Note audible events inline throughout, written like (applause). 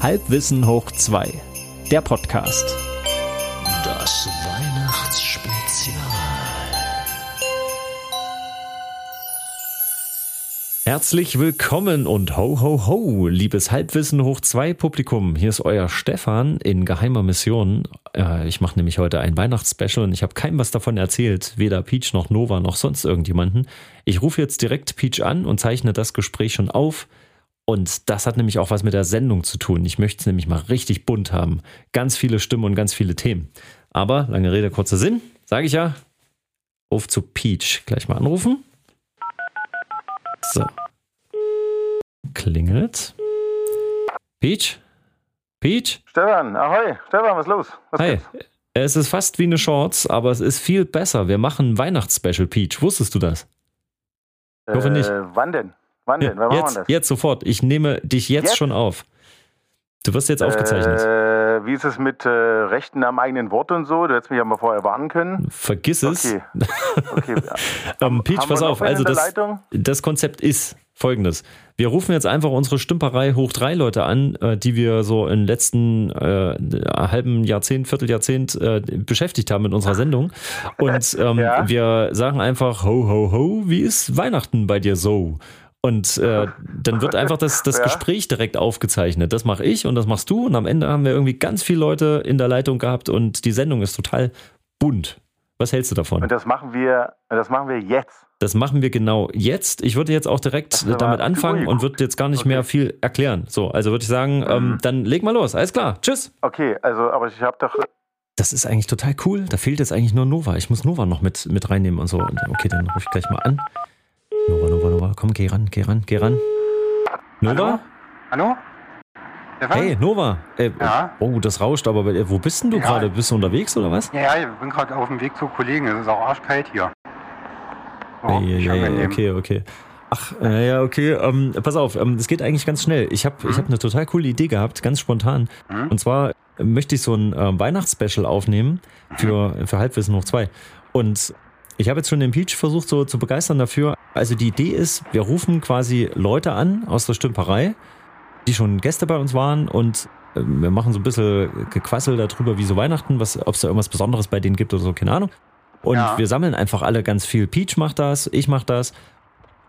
Halbwissen hoch 2, der Podcast. Das Weihnachtsspezial. Herzlich willkommen und ho ho ho, liebes Halbwissen hoch 2 Publikum. Hier ist euer Stefan in geheimer Mission. Äh, ich mache nämlich heute ein Weihnachtsspecial und ich habe keinem was davon erzählt, weder Peach noch Nova noch sonst irgendjemanden. Ich rufe jetzt direkt Peach an und zeichne das Gespräch schon auf. Und das hat nämlich auch was mit der Sendung zu tun. Ich möchte es nämlich mal richtig bunt haben. Ganz viele Stimmen und ganz viele Themen. Aber, lange Rede, kurzer Sinn, sage ich ja. Auf zu Peach. Gleich mal anrufen. So. Klingelt. Peach? Peach? Stefan, ahoi. Stefan, was ist los? Was Hi. gibt's? Es ist fast wie eine Shorts, aber es ist viel besser. Wir machen ein Weihnachtsspecial, Peach. Wusstest du das? Ich hoffe nicht. Äh, wann denn? Wann denn? Wann jetzt, das? jetzt sofort. Ich nehme dich jetzt, Jetzt? schon auf. Du wirst jetzt aufgezeichnet. Äh, wie ist es mit äh, Rechten am eigenen Wort und so? Du hättest mich ja mal vorher warnen können. Vergiss es. Okay. okay. (laughs) Ähm, Peach, pass auf. Also das, das Konzept ist folgendes. Wir rufen jetzt einfach unsere Stümperei hoch drei Leute an, äh, die wir so im letzten äh, halben Jahrzehnt, Vierteljahrzehnt äh, beschäftigt haben mit unserer Sendung. Und ähm, (laughs) Ja. wir sagen einfach, ho, ho, ho, wie ist Weihnachten bei dir so? Und äh, dann wird einfach das, das (laughs) Ja. Gespräch direkt aufgezeichnet. Das mache ich und das machst du. Und am Ende haben wir irgendwie ganz viele Leute in der Leitung gehabt und die Sendung ist total bunt. Was hältst du davon? Und das machen wir, das machen wir jetzt. Das machen wir genau jetzt. Ich würde jetzt auch direkt damit anfangen und würde jetzt gar nicht Okay. mehr viel erklären. So, also würde ich sagen, ähm, Mhm. dann leg mal los. Alles klar. Tschüss. Okay, also, aber ich habe doch. Das ist eigentlich total cool. Da fehlt jetzt eigentlich nur Nova. Ich muss Nova noch mit, mit reinnehmen und so. Und, okay, dann rufe ich gleich mal an. Nova, Nova, Nova. Komm, geh ran, geh ran, geh ran. Nova? Hallo? Stefan? Hey, Nova. Äh, Ja? Oh, das rauscht aber. bei- Wo bist denn du Ja. gerade? Bist du unterwegs oder was? Ja, ja, ich bin gerade auf dem Weg zu Kollegen. Es ist auch arschkalt hier. Ich ei, angenehm. okay, okay. Ach, äh, ja, okay. Ähm, pass auf, ähm, es geht eigentlich ganz schnell. Ich habe ich hab eine total coole Idee gehabt, ganz spontan. Mhm. Und zwar äh, möchte ich so ein äh, Weihnachtsspecial aufnehmen für, für Halbwissen hoch 2. Und ich habe jetzt schon den Peach versucht so zu begeistern dafür. Also die Idee ist, wir rufen quasi Leute an aus der Stümperei, die schon Gäste bei uns waren und äh, wir machen so ein bisschen Gequassel darüber, wie so Weihnachten, was, ob es da irgendwas Besonderes bei denen gibt oder so, keine Ahnung. Und Ja. wir sammeln einfach alle ganz viel. Peach macht das, ich mach das.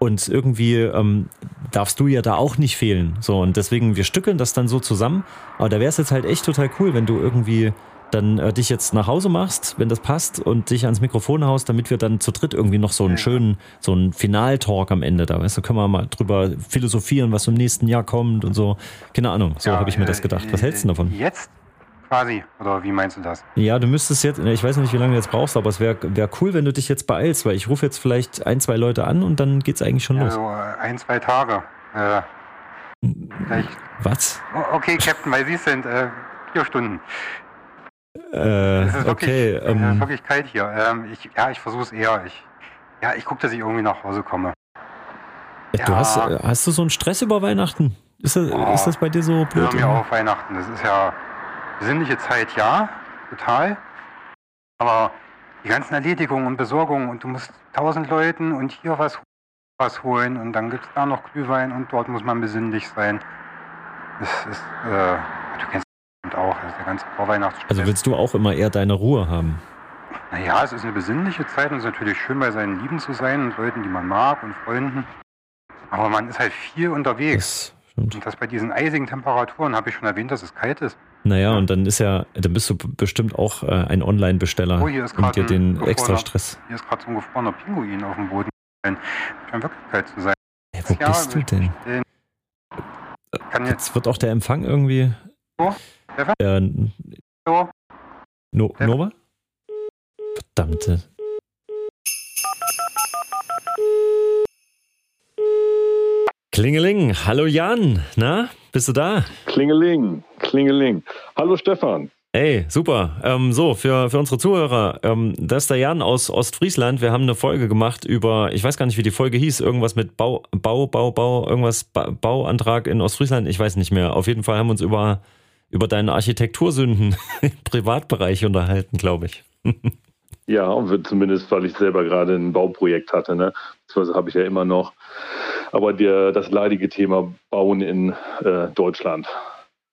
Und irgendwie ähm, darfst du ja da auch nicht fehlen. So, und deswegen, wir stückeln das dann so zusammen. Aber da wäre es jetzt halt echt total cool, wenn du irgendwie dann äh, dich jetzt nach Hause machst, wenn das passt, und dich ans Mikrofon haust, damit wir dann zu dritt irgendwie noch so einen schönen, so einen Finaltalk am Ende da, weißt du, können wir mal drüber philosophieren, was im nächsten Jahr kommt und so. Keine Ahnung, so Ja, habe ich mir das gedacht. Was äh, hältst du davon? Jetzt quasi? Oder wie meinst du das? Ja, du müsstest jetzt, ich weiß nicht, wie lange du jetzt brauchst, aber es wäre wär cool, wenn du dich jetzt beeilst, weil ich rufe jetzt vielleicht ein, zwei Leute an und dann geht's eigentlich schon los. Also äh, ein, zwei Tage. Äh. Was? Okay, Captain, weil Sie sind äh, vier Stunden. Äh, Es ist wirklich, okay, es ist ähm, wirklich kalt hier. Ähm, ich, ja, ich versuche es eher. Ich, ja, ich gucke, dass ich irgendwie nach Hause komme. du ja. hast, äh, hast du so einen Stress über Weihnachten? Ist das, Oh, ist das bei dir so blöd? Hör mir auf Weihnachten. Das ist ja besinnliche Zeit, ja, total. Aber die ganzen Erledigungen und Besorgungen und du musst tausend Leuten und hier was, was holen und dann gibt es da noch Glühwein und dort muss man besinnlich sein. Das ist, äh, du kennst das bestimmt auch, das ist der ganze Vorweihnachtsstress. Also willst du auch immer eher deine Ruhe haben? naja, es ist eine besinnliche Zeit und es ist natürlich schön, bei seinen Lieben zu sein und Leuten, die man mag und Freunden. Aber man ist halt viel unterwegs. Das stimmt. Und das bei diesen eisigen Temperaturen, habe ich schon erwähnt, dass es kalt ist. Naja, und dann ist ja, dann bist du bestimmt auch äh, ein Online-Besteller Oh, und dir den extra Stress. Hier ist gerade so ein gefrorener Pinguin auf dem Boden. Scheint in Wirklichkeit zu sein. Hey, wo Ja, bist du denn? Den kann jetzt Jetzt wird auch der Empfang irgendwie. Stefan? Äh, so. no? Nova? Verdammte. Klingeling, hallo Jan, na, bist du da? Klingeling, Klingeling. Hallo Stefan. Hey, super. Ähm, so, für, für unsere Zuhörer, ähm, das ist der Jan aus Ostfriesland. Wir haben eine Folge gemacht über, ich weiß gar nicht, wie die Folge hieß, irgendwas mit Bau, Bau, Bau, Bau, irgendwas, ba Bauantrag in Ostfriesland, ich weiß nicht mehr. Auf jeden Fall haben wir uns über, über deine Architektursünden (laughs) im Privatbereich unterhalten, glaube ich. Ja, zumindest, weil ich selber gerade ein Bauprojekt hatte, ne? Das habe ich ja immer noch. Aber der, das leidige Thema Bauen in äh, Deutschland.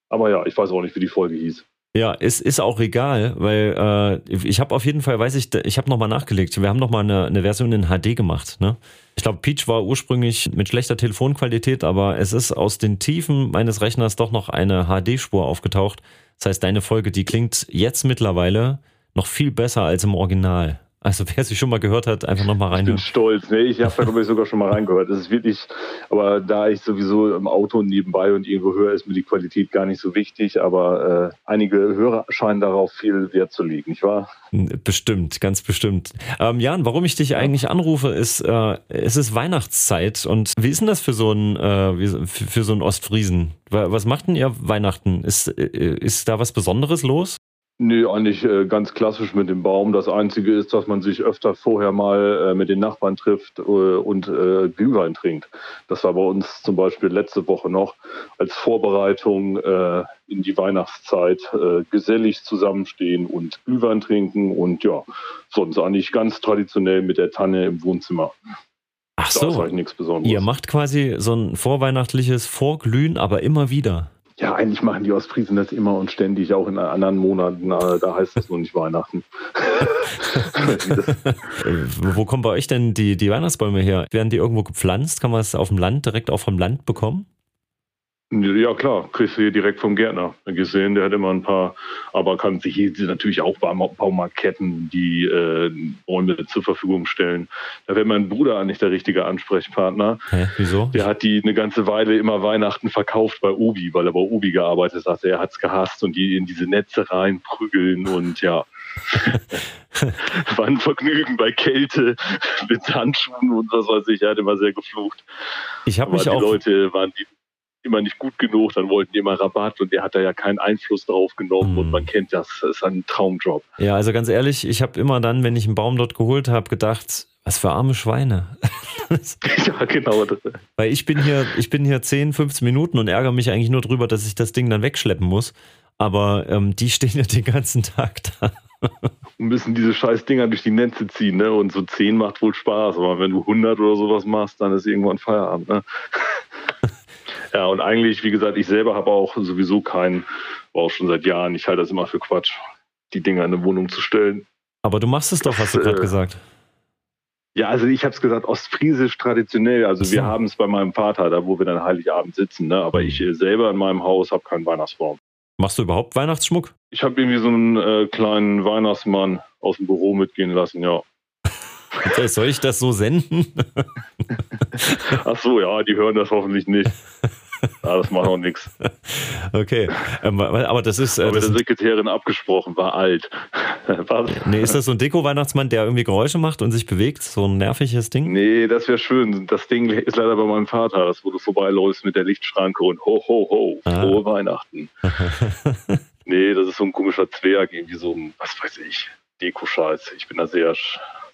Aber ja, ich weiß auch nicht, wie die Folge hieß. Ja, es ist auch egal, weil äh, ich habe auf jeden Fall, weiß ich, ich habe nochmal nachgelegt. Wir haben nochmal eine, eine Version in HD gemacht. Ne? Ich glaube, Peach war ursprünglich mit schlechter Telefonqualität, aber es ist aus den Tiefen meines Rechners doch noch eine HD-Spur aufgetaucht. Das heißt, deine Folge, die klingt jetzt mittlerweile noch viel besser als im Original. Also wer sie schon mal gehört hat, einfach nochmal reinhören. Ich bin stolz. Nee, ich habe da glaube ich sogar schon mal reingehört. Das ist wirklich, aber da ich sowieso im Auto nebenbei und irgendwo höre, ist mir die Qualität gar nicht so wichtig. Aber äh, einige Hörer scheinen darauf viel Wert zu legen, nicht wahr? Bestimmt, ganz bestimmt. Ähm, Jan, warum ich dich eigentlich anrufe, ist, äh, es ist Weihnachtszeit und wie ist denn das für so einen, äh, für, für so einen Ostfriesen? Was macht denn ihr Weihnachten? Ist, äh, ist da was Besonderes los? Nee, eigentlich äh, ganz klassisch mit dem Baum. Das Einzige ist, dass man sich öfter vorher mal äh, mit den Nachbarn trifft äh, und äh, Glühwein trinkt. Das war bei uns zum Beispiel letzte Woche noch als Vorbereitung äh, in die Weihnachtszeit äh, gesellig zusammenstehen und Glühwein trinken und ja, sonst eigentlich ganz traditionell mit der Tanne im Wohnzimmer. Ach so, das halt nichts Besonderes. ihr macht quasi so ein vorweihnachtliches Vorglühen, aber immer wieder. Ja, eigentlich machen die Ostfriesen das immer und ständig, auch in anderen Monaten. Da heißt das nur nicht Weihnachten. (laughs) Wo kommen bei euch denn die, die Weihnachtsbäume her? Werden die irgendwo gepflanzt? Kann man es auf dem Land, direkt auch vom Land bekommen? Ja klar, kriegst du hier direkt vom Gärtner gesehen. Der hat immer ein paar, aber kann sich hier natürlich auch Baumarktketten die äh, Bäume zur Verfügung stellen. Da wäre mein Bruder eigentlich der richtige Ansprechpartner. Hä, wieso? Der hat die eine ganze Weile immer Weihnachten verkauft bei Obi, weil er bei Obi gearbeitet hat. Er hat es gehasst und die in diese Netze reinprügeln und ja. (laughs) War ein Vergnügen bei Kälte mit Handschuhen und was weiß ich. Er hat immer sehr geflucht. Ich habe mich die auch. Die Leute waren die immer nicht gut genug, dann wollten die immer Rabatt und der hat da ja keinen Einfluss drauf genommen mhm. und man kennt das, das ist ein Traumjob. Ja, also ganz ehrlich, ich habe immer dann, wenn ich einen Baum dort geholt habe, gedacht, was für arme Schweine. (laughs) ja, genau. Weil ich bin hier, ich bin hier 10, 15 Minuten und ärgere mich eigentlich nur drüber, dass ich das Ding dann wegschleppen muss. Aber ähm, die stehen ja den ganzen Tag da. und müssen diese scheiß Dinger durch die Netze ziehen, ne? Und so 10 macht wohl Spaß, aber wenn du 100 oder sowas machst, dann ist irgendwann Feierabend, ne? Ja, und eigentlich, wie gesagt, ich selber habe auch sowieso keinen, auch schon seit Jahren, ich halte das immer für Quatsch, die Dinger in eine Wohnung zu stellen. Aber du machst es doch, hast du gerade äh, gesagt. Ja, also ich habe es gesagt, ostfriesisch traditionell. Also so. wir haben es bei meinem Vater, da wo wir dann Heiligabend sitzen. Ne? Aber ich äh, selber in meinem Haus habe keinen Weihnachtsbaum. Machst du überhaupt Weihnachtsschmuck? Ich habe irgendwie so einen äh, kleinen Weihnachtsmann aus dem Büro mitgehen lassen, ja. (laughs) Soll ich das so senden? Ach so, ja, die hören das hoffentlich nicht. (laughs) Ja, (laughs) das macht auch nichts. Okay, ähm, aber das ist. Äh, aber mit der Sekretärin abgesprochen, war alt. (laughs) nee, ist das so ein Deko-Weihnachtsmann, der irgendwie Geräusche macht und sich bewegt? So ein nerviges Ding? Nee, das wäre schön. Das Ding ist leider bei meinem Vater, das wo du vorbeiläufst mit der Lichtschranke und ho, ho, ho, ah. frohe Weihnachten. (laughs) nee, das ist so ein komischer Zwerg, irgendwie so ein, was weiß ich, Deko-Scheiß. Ich bin da sehr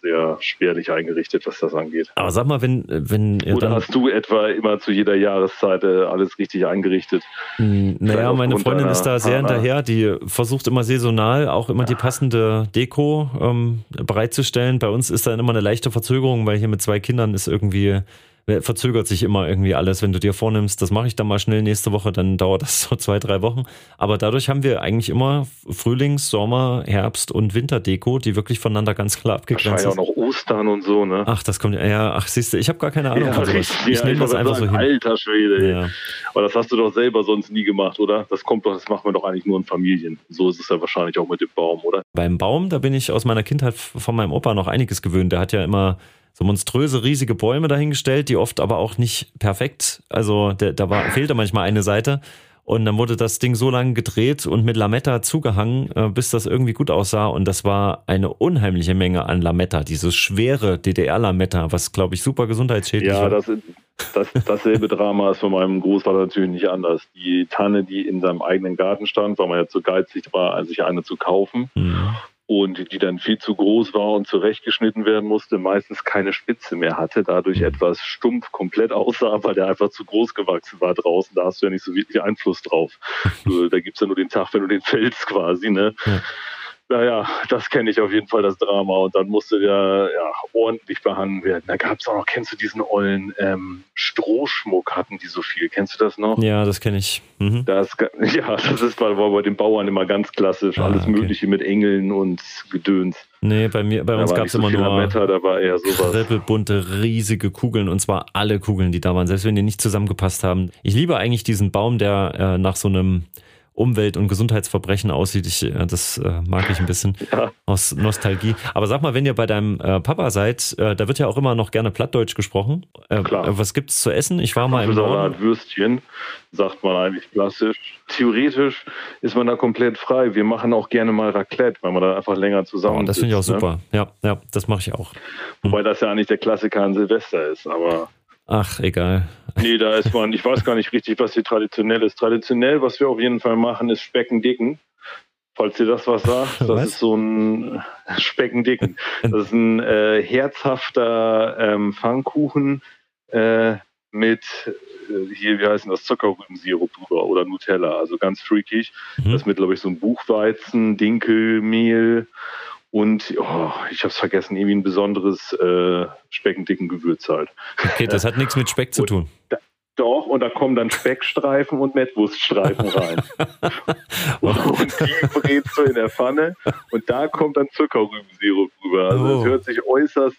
sehr spärlich eingerichtet, was das angeht. Aber sag mal, wenn, wenn Oder hast du etwa immer zu jeder Jahreszeit äh, alles richtig eingerichtet? Hm, naja, meine Freundin ist da sehr hinterher. Die versucht immer saisonal auch immer die passende Deko ähm, bereitzustellen. Bei uns ist da immer eine leichte Verzögerung, weil hier mit zwei Kindern ist irgendwie verzögert sich immer irgendwie alles. Wenn du dir vornimmst, das mache ich dann mal schnell nächste Woche, dann dauert das (laughs) so zwei, drei Wochen. Aber dadurch haben wir eigentlich immer Frühlings-, Sommer-, Herbst- und Winterdeko, die wirklich voneinander ganz klar abgegrenzt sind. ja auch noch Ostern und so, ne? Ach, das kommt ja, ach, siehst du, ich habe gar keine Ahnung ja, von sowas. Ich ja, nehme das einfach sagen, so hin. Alter Schwede. Ja. Aber das hast du doch selber sonst nie gemacht, oder? Das kommt doch, das machen wir doch eigentlich nur in Familien. So ist es ja wahrscheinlich auch mit dem Baum, oder? Beim Baum, da bin ich aus meiner Kindheit von meinem Opa noch einiges gewöhnt. Der hat ja immer so monströse, riesige Bäume dahingestellt, die oft aber auch nicht perfekt, also der, da war, fehlte manchmal eine Seite. Und dann wurde das Ding so lange gedreht und mit Lametta zugehangen, äh, bis das irgendwie gut aussah. Und das war eine unheimliche Menge an Lametta, dieses schwere DDR-Lametta, was, glaube ich, super gesundheitsschädlich ja, war. Ja, das, das, dasselbe (laughs) Drama ist von meinem Großvater natürlich nicht anders. Die Tanne, die in seinem eigenen Garten stand, weil man ja zu geizig war, sich eine zu kaufen. Mhm und die dann viel zu groß war und zurechtgeschnitten werden musste, meistens keine Spitze mehr hatte, dadurch etwas stumpf komplett aussah, weil der einfach zu groß gewachsen war draußen. Da hast du ja nicht so wirklich Einfluss drauf. (laughs) da gibt's ja nur den Tag, wenn du den fällst quasi. Ne? Ja. Naja, das kenne ich auf jeden Fall, das Drama. Und dann musste der ja, ordentlich behangen werden. Da gab es auch noch, kennst du diesen ollen ähm, Strohschmuck, hatten die so viel. Kennst du das noch? Ja, das kenne ich. Mhm. Das, (laughs) ja, das ist bei, war bei den Bauern immer ganz klassisch. Ah, Alles okay. Mögliche mit Engeln und Gedöns. Nee, bei mir, bei Da uns gab es so immer nur Lametta, da war eher sowas. trippelbunte, riesige Kugeln und zwar alle Kugeln, die da waren, selbst wenn die nicht zusammengepasst haben. Ich liebe eigentlich diesen Baum, der äh, nach so einem Umwelt- und Gesundheitsverbrechen aussieht. Ich, äh, das äh, mag ich ein bisschen (laughs) Ja. aus Nostalgie. Aber sag mal, wenn ihr bei deinem äh, Papa seid, äh, da wird ja auch immer noch gerne Plattdeutsch gesprochen. Äh, Klar. äh, was gibt's zu essen? Ich war mal im. Salat, Würstchen, sagt man eigentlich klassisch. Theoretisch ist man da komplett frei. Wir machen auch gerne mal Raclette, weil man da einfach länger zusammen Oh, das finde ich auch ne? super. Ja, ja, das mache ich auch. Wobei das ja eigentlich der Klassiker an Silvester ist. Aber Ach, egal. Nee, da ist man, ich weiß gar nicht richtig, was hier traditionell ist. Traditionell, was wir auf jeden Fall machen, ist Speckendicken. Falls dir das was sagt, das Was? ist so ein (laughs) Speckendicken. Das ist ein äh, herzhafter ähm, Pfannkuchen äh, mit äh, hier, wie heißt denn das, Zuckerrübensirup drüber oder Nutella, also ganz freakig. Mhm. Das ist mit, glaube ich, so ein Buchweizen, Dinkelmehl und, oh, ich habe es vergessen, irgendwie ein besonderes äh, Speckendicken Gewürz halt. Okay, das hat nichts mit Speck zu tun. Doch, und da kommen dann Speckstreifen und Mettwurststreifen rein. (laughs) und die brätst du in der Pfanne und da kommt dann Zuckerrübensirup drüber. Also Oh. es hört sich äußerst.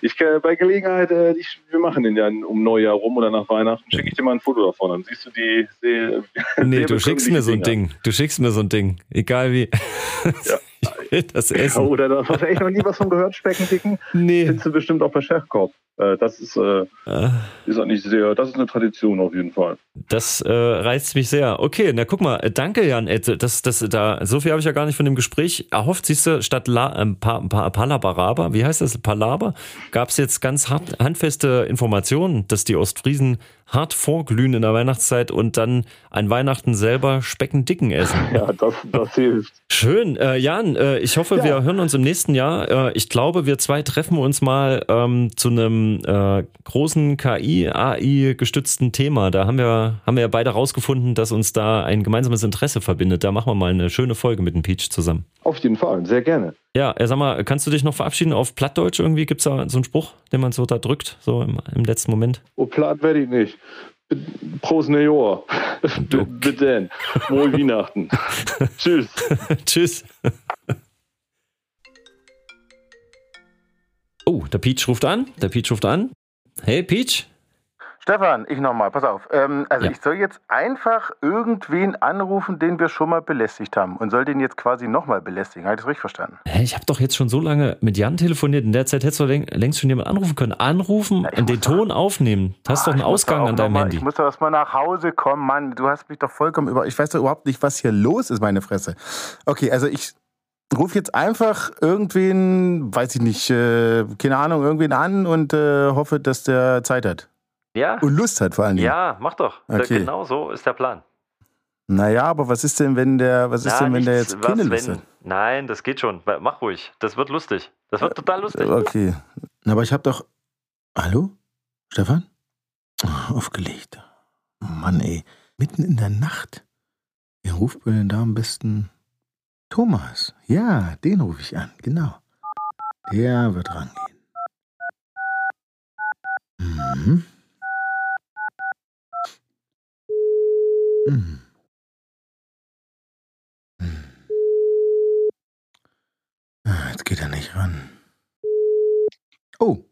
Ich kann bei Gelegenheit, äh, ich, wir machen den ja um Neujahr rum oder nach Weihnachten, schicke ich dir mal ein Foto davon. Dann siehst du die sehr, Nee, sehr du schickst mir so ein Ding. Du schickst mir so ein Ding. Egal wie. Will (laughs) das essen. Oder da hast du echt noch nie was von gehört, Speckendicken? Nee. Findest du bestimmt auch bei Chefkoch. Äh, das ist, äh, Ah. ist eigentlich sehr, das ist eine Tradition auf jeden Fall. Das äh, reizt mich sehr. Okay, na guck mal, äh, danke Jan. Äh, Das, das, da, so viel habe ich ja gar nicht von dem Gespräch erhofft. Siehst du, statt La, ähm, pa, pa, Palabaraba, wie heißt das, Palaber, gab es jetzt ganz handfeste Informationen, dass die Ostfriesen hart vorglühen in der Weihnachtszeit und dann an Weihnachten selber Specken dicken essen. (laughs) Ja, das, das hilft. Schön. Äh, Jan, äh, ich hoffe, wir hören uns im nächsten Jahr. Äh, ich glaube, wir zwei treffen uns mal ähm, zu einem äh, großen KI, AI-gestützten Thema. Da haben wir, haben wir ja beide rausgefunden, dass uns da ein gemeinsames Interesse verbindet. Da machen wir mal eine schöne Folge mit dem Peach zusammen. Auf jeden Fall, sehr gerne. Ja, äh, sag mal, kannst du dich noch verabschieden auf Plattdeutsch irgendwie? Gibt es da so einen Spruch, den man so da drückt, so im, im letzten Moment? Oh, platt werde ich nicht. Prost. B- (laughs) Bitte. Wohl Weihnachten. (laughs) Tschüss. (laughs) Tschüss. Oh, der Peach ruft an. Der Peach ruft an. Hey Peach. Stefan, ich nochmal, pass auf. Ähm, also Ja. ich soll jetzt einfach irgendwen anrufen, den wir schon mal belästigt haben und soll den jetzt quasi nochmal belästigen. Habe ich das richtig verstanden? Hä, ich habe doch jetzt schon so lange mit Jan telefoniert. In der Zeit hättest du läng- längst schon jemand anrufen können. Anrufen, ich den Ton aufnehmen. Du hast doch einen Ausgang an deinem mal, Handy. Ich muss doch erst mal nach Hause kommen, Mann. Du hast mich doch vollkommen über. Ich weiß doch überhaupt nicht, was hier los ist, meine Fresse. Okay, also ich rufe jetzt einfach irgendwen, weiß ich nicht, äh, keine Ahnung, irgendwen an und äh, hoffe, dass der Zeit hat. Ja, Und Lust hat vor allen Dingen. ja, mach doch. Okay. Genau so ist der Plan. Naja, aber was ist denn, wenn der, was ist Na, denn, wenn der nichts, jetzt keine was, Lust hat? Nein, das geht schon. Mach ruhig. Das wird lustig. Das wird total lustig. Okay. Aber ich habe doch. Hallo? Stefan? Ah, Aufgelegt. Mann, ey. Mitten in der Nacht. Wer ruft mir denn da am besten? Thomas. Ja, den rufe ich an. Genau. Der wird rangehen. Mhm. Ah, Jetzt geht er nicht ran. Oh.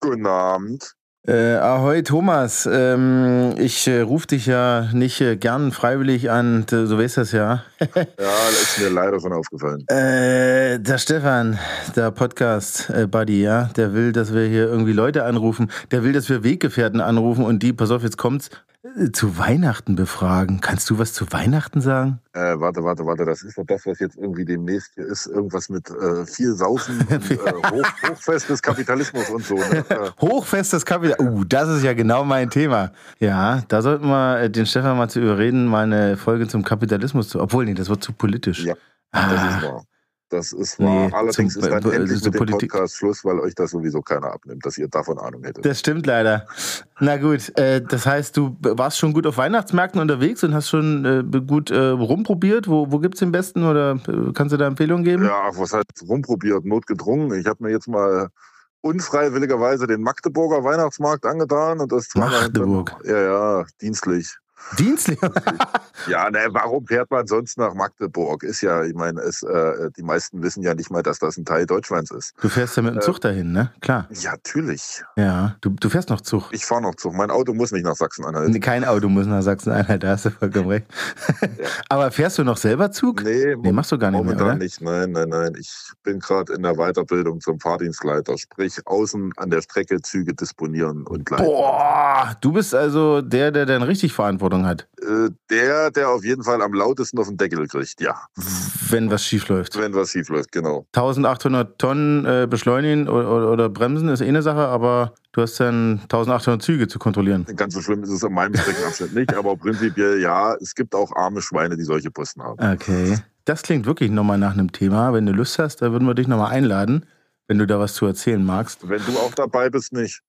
Guten Abend. Äh, ahoi Thomas, ähm, ich äh, rufe dich ja nicht äh, gern freiwillig an, du, du weißt das ja. (laughs) Ja, das ist mir leider schon aufgefallen. Äh, der Stefan, der Podcast-Buddy, ja, der will, dass wir hier irgendwie Leute anrufen, der will, dass wir Weggefährten anrufen und die, pass auf, jetzt kommt's, äh, zu Weihnachten befragen. Kannst du was zu Weihnachten sagen? Äh, warte, warte, warte, das ist doch das, was jetzt irgendwie demnächst hier ist. Irgendwas mit äh, viel Saufen und (laughs) äh, Hoch, Hochfest des Kapitalismus und so. Ne? (laughs) Äh, Hochfest des Kapital. Uh, das ist ja genau mein Thema. Ja, da sollten wir äh, den Stefan mal zu überreden, mal eine Folge zum Kapitalismus zu. Obwohl, nee, das wird zu politisch. Ja, das ist Ah, wahr. Das ist wahr. Nee, Allerdings ist dann endlich zur mit dem Politik- Podcast Schluss, weil euch das sowieso keiner abnimmt, dass ihr davon Ahnung hättet. Das stimmt leider. Na gut, äh, das heißt, du warst schon gut auf Weihnachtsmärkten unterwegs und hast schon äh, gut äh, rumprobiert. Wo, wo gibt es den besten oder äh, kannst du da Empfehlungen geben? Ja, was heißt rumprobiert, notgedrungen. Ich habe mir jetzt mal unfreiwilligerweise den Magdeburger Weihnachtsmarkt angetan und das war Magdeburg. Ja, ja, dienstlich. Dienstlich. Ja, ne, warum fährt man sonst nach Magdeburg? Ist ja, ich meine, es, äh, die meisten wissen ja nicht mal, dass das ein Teil Deutschlands ist. Du fährst ja mit dem Zug dahin, ne? Klar. Ja, natürlich. Ja, du, du fährst noch Zug. Ich fahre noch Zug. Mein Auto muss nicht nach Sachsen-Anhalt. Nee, Kein Auto muss nach Sachsen-Anhalt, da hast du vollkommen recht. (laughs) Aber fährst du noch selber Zug? Nee, Nee, machst du gar nicht mehr, momentan nicht. Nein, nein, nein. Ich bin gerade in der Weiterbildung zum Fahrdienstleiter, sprich außen an der Strecke Züge disponieren und leiten. Boah, du bist also der, der dann richtig Verantwortung hat, Äh, der, der auf jeden Fall am lautesten auf den Deckel kriegt, ja. wenn was schief läuft. Wenn was schief läuft, genau. 1800 Tonnen äh, beschleunigen oder, oder, oder bremsen ist eh eine Sache, aber du hast dann 1800 Züge zu kontrollieren. Ganz so schlimm ist es an meinem Streckenabschnitt nicht, aber prinzipiell ja, es gibt auch arme Schweine, die solche Posten haben. Okay. Das klingt wirklich nochmal nach einem Thema. Wenn du Lust hast, da würden wir dich nochmal einladen, wenn du da was zu erzählen magst. Wenn du auch dabei bist, nicht.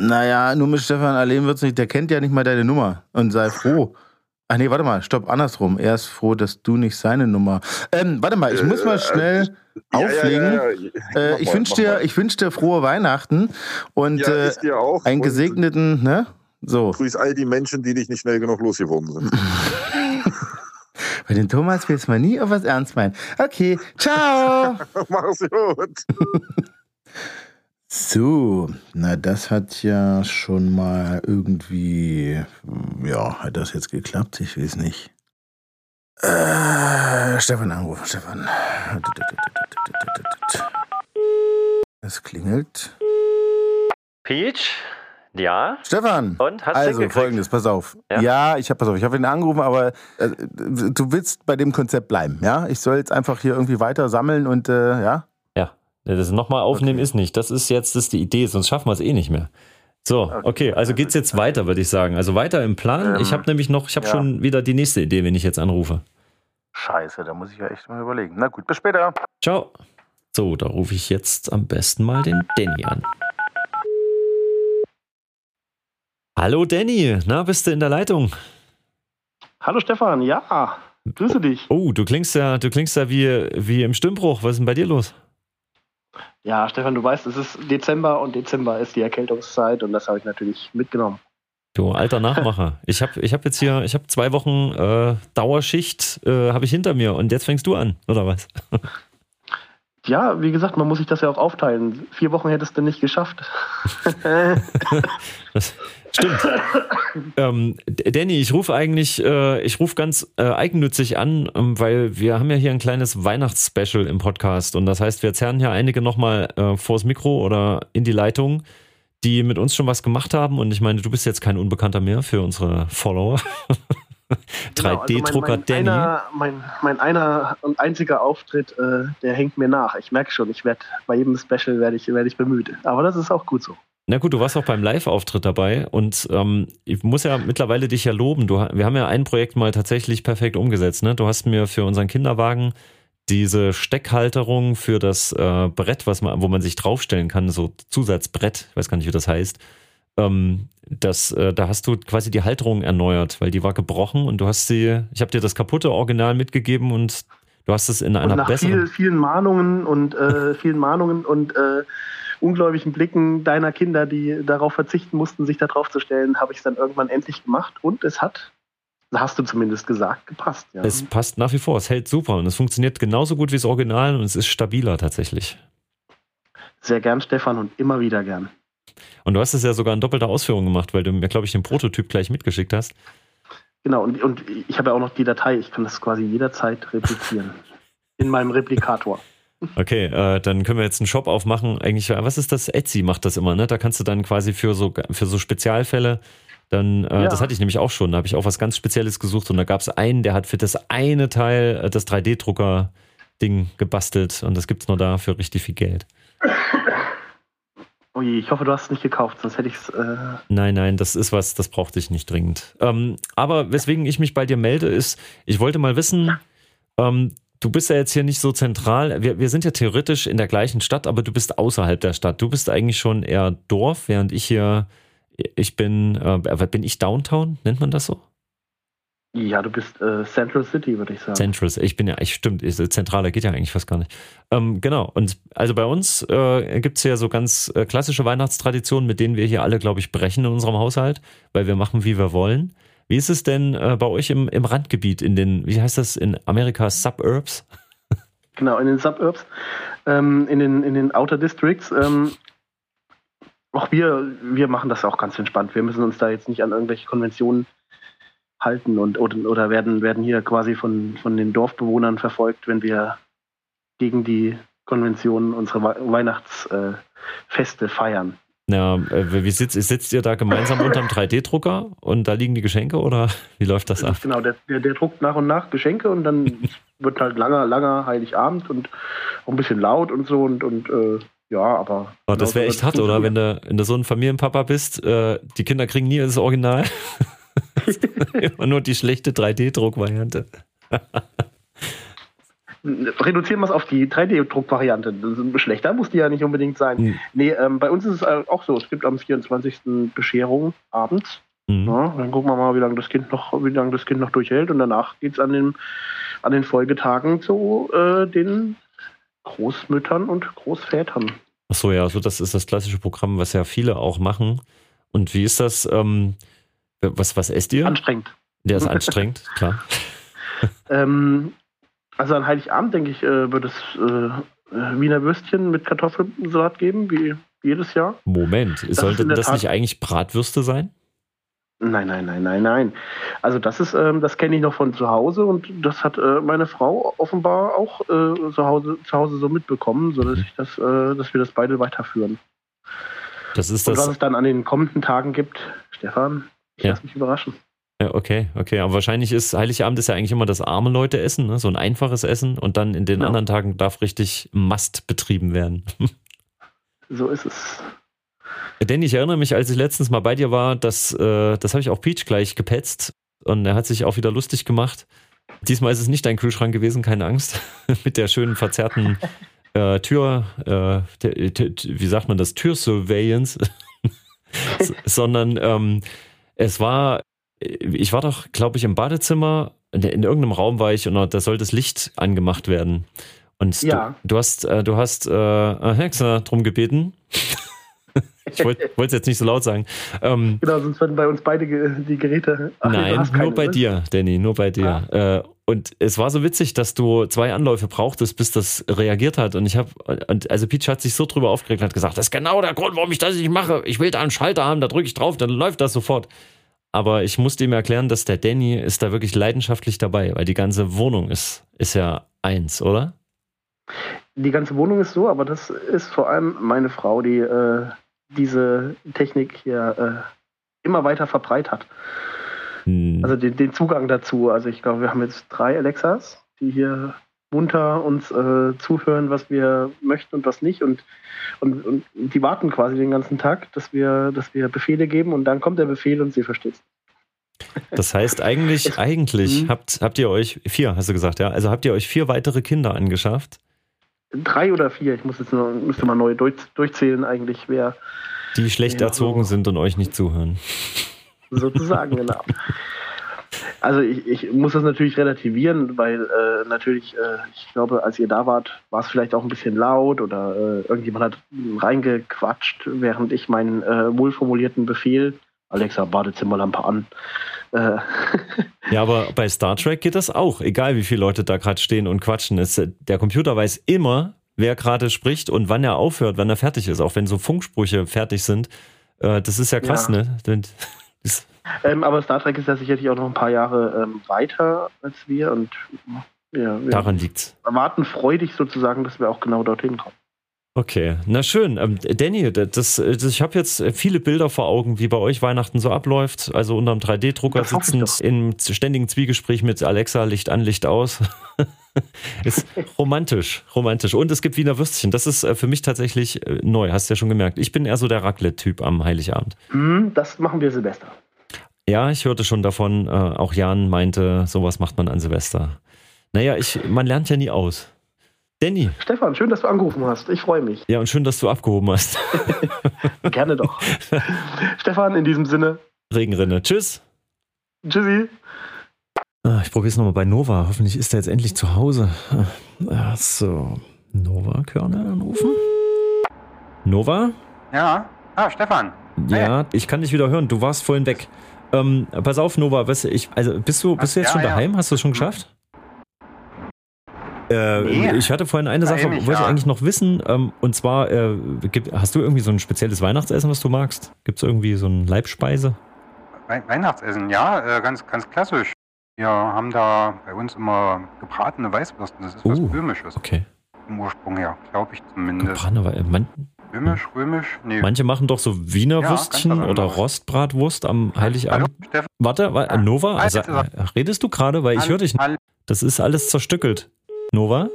Naja, nur mit Stefan Allen wird's nicht. Der kennt ja nicht mal deine Nummer. Und sei froh. Ach nee, warte mal, stopp, andersrum. Er ist froh, dass du nicht seine Nummer. Ähm, warte mal, ich muss mal Äh, schnell auflegen. Ja, ja, ja. Äh, ich wünsche dir, ich wünsch dir frohe Weihnachten und äh, einen Und gesegneten, ne? So. Grüß all die Menschen, die dich nicht schnell genug losgeworden sind. (laughs) Bei den Thomas willst du mal nie auf was ernst meinen. Okay, ciao. (laughs) Mach's gut. (laughs) So, na das hat ja schon mal irgendwie, ja, hat das jetzt geklappt? Ich weiß nicht. Äh, Stefan anrufen, Stefan. Es klingelt. Peach? Ja? Stefan! Und? Hast du also folgendes, pass auf. Ja? Ja, ich habe pass auf, ich habe ihn angerufen, aber äh, du willst bei dem Konzept bleiben, ja? Ich soll jetzt einfach hier irgendwie weiter sammeln und äh, ja? Das nochmal aufnehmen Okay. ist nicht. Das ist jetzt das ist die Idee, sonst schaffen wir es eh nicht mehr. So, okay, also geht's jetzt weiter, würde ich sagen. Also weiter im Plan. ich habe nämlich noch, ich habe Ähm, ja. schon wieder die nächste Idee, wenn ich jetzt anrufe. Scheiße, da muss ich ja echt mal überlegen. Na gut, bis später. Ciao. So, da rufe ich jetzt am besten mal den Danny an. Hallo Danny, na, bist du in der Leitung? Hallo Stefan, ja, grüße dich. Oh, du klingst ja, du klingst ja wie, wie im Stimmbruch. Was ist denn bei dir los? Ja, Stefan, du weißt, es ist Dezember und Dezember ist die Erkältungszeit und das habe ich natürlich mitgenommen. Du alter Nachmacher. (laughs) Ich habe ich hab jetzt hier, ich habe zwei Wochen äh, Dauerschicht äh, habe ich hinter mir und jetzt fängst du an, oder was? Ja, wie gesagt, man muss sich das ja auch aufteilen. Vier Wochen hättest du nicht geschafft. (laughs) (laughs) Das stimmt. (laughs) ähm, Danny, ich rufe eigentlich, äh, ich rufe ganz äh, eigennützig an, ähm, weil wir haben ja hier ein kleines Weihnachtsspecial im Podcast und das heißt, wir zerren hier einige nochmal äh, vors Mikro oder in die Leitung, die mit uns schon was gemacht haben und ich meine, du bist jetzt kein Unbekannter mehr für unsere Follower. (laughs) Genau, also 3D-Drucker mein, mein Danny. Einer, mein, mein einer und einziger Auftritt, äh, der hängt mir nach. Ich merke schon, ich werde bei jedem Special werde ich, werd ich bemüht. Aber das ist auch gut so. Na gut, du warst auch beim Live-Auftritt dabei und ähm, ich muss ja mittlerweile dich ja loben. Du, wir haben ja ein Projekt mal tatsächlich perfekt umgesetzt. Ne? Du hast mir für unseren Kinderwagen diese Steckhalterung für das äh, Brett, was man, wo man sich draufstellen kann, so Zusatzbrett, ich weiß gar nicht, wie das heißt. Ähm, das, äh, da hast du quasi die Halterung erneuert, weil die war gebrochen und du hast sie, ich habe dir das kaputte Original mitgegeben und du hast es in Und einer nach besseren. viel, vielen Mahnungen und äh, vielen Mahnungen und äh, ungläubigen Blicken deiner Kinder, die darauf verzichten mussten, sich da drauf zu stellen, habe ich es dann irgendwann endlich gemacht und es hat, hast du zumindest gesagt, gepasst. Ja. Es passt nach wie vor, es hält super und es funktioniert genauso gut wie das Original und es ist stabiler tatsächlich. Sehr gern, Stefan, und immer wieder gern. Und du hast es ja sogar in doppelter Ausführung gemacht, weil du mir, glaube ich, den Prototyp gleich mitgeschickt hast. Genau, und, und ich habe ja auch noch die Datei, ich kann das quasi jederzeit replizieren. In meinem Replikator. Okay, äh, dann können wir jetzt einen Shop aufmachen. Eigentlich, was ist das? Etsy macht das immer, ne? Da kannst du dann quasi für so, für so Spezialfälle, dann, äh, Ja. das hatte ich nämlich auch schon, da habe ich auch was ganz Spezielles gesucht und da gab es einen, der hat für das eine Teil äh, das 3D-Drucker-Ding gebastelt und das gibt's nur da für richtig viel Geld. Oh je, ich hoffe, du hast es nicht gekauft, sonst hätte ich es. Äh, Nein, nein, das ist was, das brauchte ich nicht dringend. Ähm, aber weswegen ich mich bei dir melde, ist, ich wollte mal wissen, ähm, du bist ja jetzt hier nicht so zentral. Wir, wir sind ja theoretisch in der gleichen Stadt, aber du bist außerhalb der Stadt. Du bist eigentlich schon eher Dorf, während ich hier, ich bin, äh, bin ich Downtown? Nennt man das so? Ja, du bist äh, Central City, würde ich sagen. Central, ich bin ja, ich stimmt, zentraler geht ja eigentlich fast gar nicht. Ähm, genau, und also bei uns äh, gibt es ja so ganz äh, klassische Weihnachtstraditionen, mit denen wir hier alle, glaube ich, brechen in unserem Haushalt, weil wir machen, wie wir wollen. Wie ist es denn äh, bei euch im, im Randgebiet, in den, wie heißt das, in Amerika, Suburbs? (laughs) Genau, in den Suburbs, ähm, in, den, in den Outer Districts. Ähm, auch wir, wir machen das auch ganz entspannt. Wir müssen uns da jetzt nicht an irgendwelche Konventionen halten und oder, oder werden, werden hier quasi von, von den Dorfbewohnern verfolgt, wenn wir gegen die Konventionen unsere Weihnachtsfeste feiern. Ja, äh, wie sitzt, sitzt ihr da gemeinsam unterm 3D-Drucker und da liegen die Geschenke oder (laughs) wie läuft das ab? Genau, der, der, der druckt nach und nach Geschenke und dann (laughs) wird halt langer, langer Heiligabend und auch ein bisschen laut und so und, und äh, ja, aber. Oh, das wäre echt hart, oder? Wenn du, wenn du so ein Familienpapa bist, äh, die Kinder kriegen nie das Original. (laughs) Immer nur die schlechte 3D-Druckvariante. Reduzieren wir es auf die 3D-Druckvariante. Schlechter muss die ja nicht unbedingt sein. Mhm. Nee, ähm, bei uns ist es äh, auch so. Es gibt am 24. Bescherung abends. Mhm. Ja, dann gucken wir mal, wie lange das Kind noch, wie lange das Kind noch durchhält. Und danach geht es an den, an den Folgetagen zu äh, den Großmüttern und Großvätern. Achso, ja, also das ist das klassische Programm, was ja viele auch machen. Und wie ist das? Ähm, was, was esst ihr? Anstrengend. Der ist anstrengend, klar. (laughs) ähm, also an Heiligabend, denke ich, äh, wird es äh, Wiener Würstchen mit Kartoffelsalat geben, wie jedes Jahr. Moment, das sollten das Tat nicht eigentlich Bratwürste sein? Nein, nein, nein, nein, nein. Also das ist, ähm, das kenne ich noch von zu Hause und das hat äh, meine Frau offenbar auch äh, zu, Hause, zu Hause so mitbekommen, sodass mhm. ich das, äh, dass wir das beide weiterführen. Das ist und das. was es dann an den kommenden Tagen gibt, Stefan, ich ja. lasse mich überraschen. Ja, okay, okay. Aber wahrscheinlich ist Heiligabend ist ja eigentlich immer das arme Leute essen, ne? so ein einfaches Essen und dann in den ja. anderen Tagen darf richtig Mast betrieben werden. (laughs) so ist es. Danny, ich erinnere mich, als ich letztens mal bei dir war, dass, äh, das habe ich auch Peach gleich gepetzt und er hat sich auch wieder lustig gemacht. Diesmal ist es nicht dein Kühlschrank gewesen, keine Angst, (laughs) mit der schönen verzerrten äh, Tür, äh, wie sagt man das, Türsurveillance, (laughs) sondern ähm, es war, ich war doch, glaube ich, im Badezimmer, in, in, irgendeinem Raum war ich und da sollte das Licht angemacht werden. Und ja. du, du, hast, äh, du hast äh, Hexer drum gebeten. (laughs) ich wollte es jetzt nicht so laut sagen. Ähm, genau, sonst würden bei uns beide die Geräte. Ach, nein, nur bei ne? dir, Danny, nur bei dir. Ah. Äh, und es war so witzig, dass du zwei Anläufe brauchtest, bis das reagiert hat. Und ich habe, also Peach hat sich so drüber aufgeregt und hat gesagt, das ist genau der Grund, warum ich das nicht mache. Ich will da einen Schalter haben, da drücke ich drauf, dann läuft das sofort. Aber ich musste ihm erklären, dass der Danny ist da wirklich leidenschaftlich dabei, weil die ganze Wohnung ist, ist ja eins, oder? Die ganze Wohnung ist so, aber das ist vor allem meine Frau, die äh, diese Technik hier äh, immer weiter verbreitet hat. Hm. Also den, den, Zugang dazu. Also ich glaube, wir haben jetzt drei Alexas, die hier munter uns äh, zuhören, was wir möchten und was nicht. Und, und, und die warten quasi den ganzen Tag, dass wir, dass wir Befehle geben und dann kommt der Befehl und sie versteht es. Das heißt, eigentlich, (laughs) eigentlich mhm. habt, habt ihr euch, vier, hast du gesagt, ja? Also habt ihr euch vier weitere Kinder angeschafft? Drei oder vier, ich muss jetzt nur, müsste mal neu durch, durchzählen, eigentlich, wer. Die schlecht erzogen so. sind und euch nicht zuhören. Sozusagen, genau. (laughs) Also ich, ich, muss das natürlich relativieren, weil äh, natürlich, äh, ich glaube, als ihr da wart, war es vielleicht auch ein bisschen laut oder äh, irgendjemand hat reingequatscht, während ich meinen äh, wohlformulierten Befehl, Alexa, Badezimmerlampe an. Äh, (laughs) ja, aber bei Star Trek geht das auch, egal wie viele Leute da gerade stehen und quatschen. Es, der Computer weiß immer, wer gerade spricht und wann er aufhört, wann er fertig ist, auch wenn so Funksprüche fertig sind. Äh, das ist ja krass, ja. ne? (laughs) Ähm, aber Star Trek ist ja sicherlich auch noch ein paar Jahre ähm, weiter als wir und ja, wir daran liegt's. Erwarten freudig sozusagen, dass wir auch genau dorthin kommen. Okay, na schön. Ähm, Danny, das, das, ich habe jetzt viele Bilder vor Augen, wie bei euch Weihnachten so abläuft. Also unterm 3D-Drucker sitzend im ständigen Zwiegespräch mit Alexa, Licht an, Licht aus. (laughs) ist (laughs) romantisch, romantisch. Und es gibt Wiener Würstchen. Das ist äh, für mich tatsächlich äh, neu, hast du ja schon gemerkt. Ich bin eher so der Raclette-Typ am Heiligabend. Mhm, das machen wir Silvester. Ja, ich hörte schon davon, äh, auch Jan meinte, sowas macht man an Silvester. Naja, ich, man lernt ja nie aus. Danny. Stefan, schön, dass du angerufen hast. Ich freue mich. Ja, und schön, dass du abgehoben hast. (laughs) Gerne doch. Stefan, in diesem Sinne. Regenrinne. Tschüss. Tschüssi. Ah, ich probiere es nochmal bei Nova. Hoffentlich ist er jetzt endlich zu Hause. Ach so. Nova, Körner anrufen? Nova? Ja. Ah, Stefan. Ja, ich kann dich wieder hören. Du warst vorhin weg. Ähm, pass auf, Nova, was ich, also bist du, bist du jetzt Ja, schon ja. daheim? Hast du es schon geschafft? Äh, Nee. Ich hatte vorhin eine Sache, wollte ich ja. eigentlich noch wissen. Ähm, und zwar, äh, gibt, hast du irgendwie so ein spezielles Weihnachtsessen, was du magst? Gibt es irgendwie so eine Leibspeise? Wei- Weihnachtsessen, ja, äh, ganz, ganz klassisch. Wir haben da bei uns immer gebratene Weißwürsten. Das ist was Uh, Böhmisches Okay. vom Ursprung her, glaube ich zumindest. Gebratene Wei- man, Böhmisch, römisch? Nee. manche machen doch so Wiener Ja, Würstchen oder. Rostbratwurst am Hallo, Heiligabend. Stefan? Warte, wa- Ja. Nova, also, redest du gerade? Weil ich höre dich nicht. Hallo. Das ist alles zerstückelt. Nova?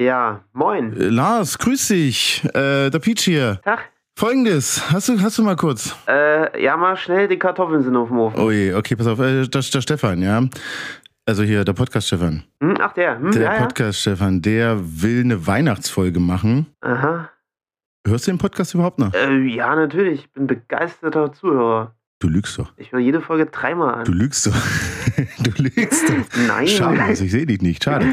Ja, moin. Äh, Lars, grüß dich. Äh, der Peach hier. Tag. Folgendes, hast du, hast du mal kurz? Äh, ja, mal schnell, die Kartoffeln sind auf dem Ofen. Oh je, okay, pass auf, äh, der, der Stefan, ja. Also hier, der Podcast-Stefan. Hm, ach, der. Hm, Der ja, ja. Podcast-Stefan, der will eine Weihnachtsfolge machen. Aha. Hörst du den Podcast überhaupt noch? Äh, ja, natürlich. Ich bin begeisterter Zuhörer. Du lügst doch. Ich höre jede Folge dreimal an. Du lügst doch. (laughs) du lügst doch. Nein. Schade, also ich sehe dich nicht. Schade.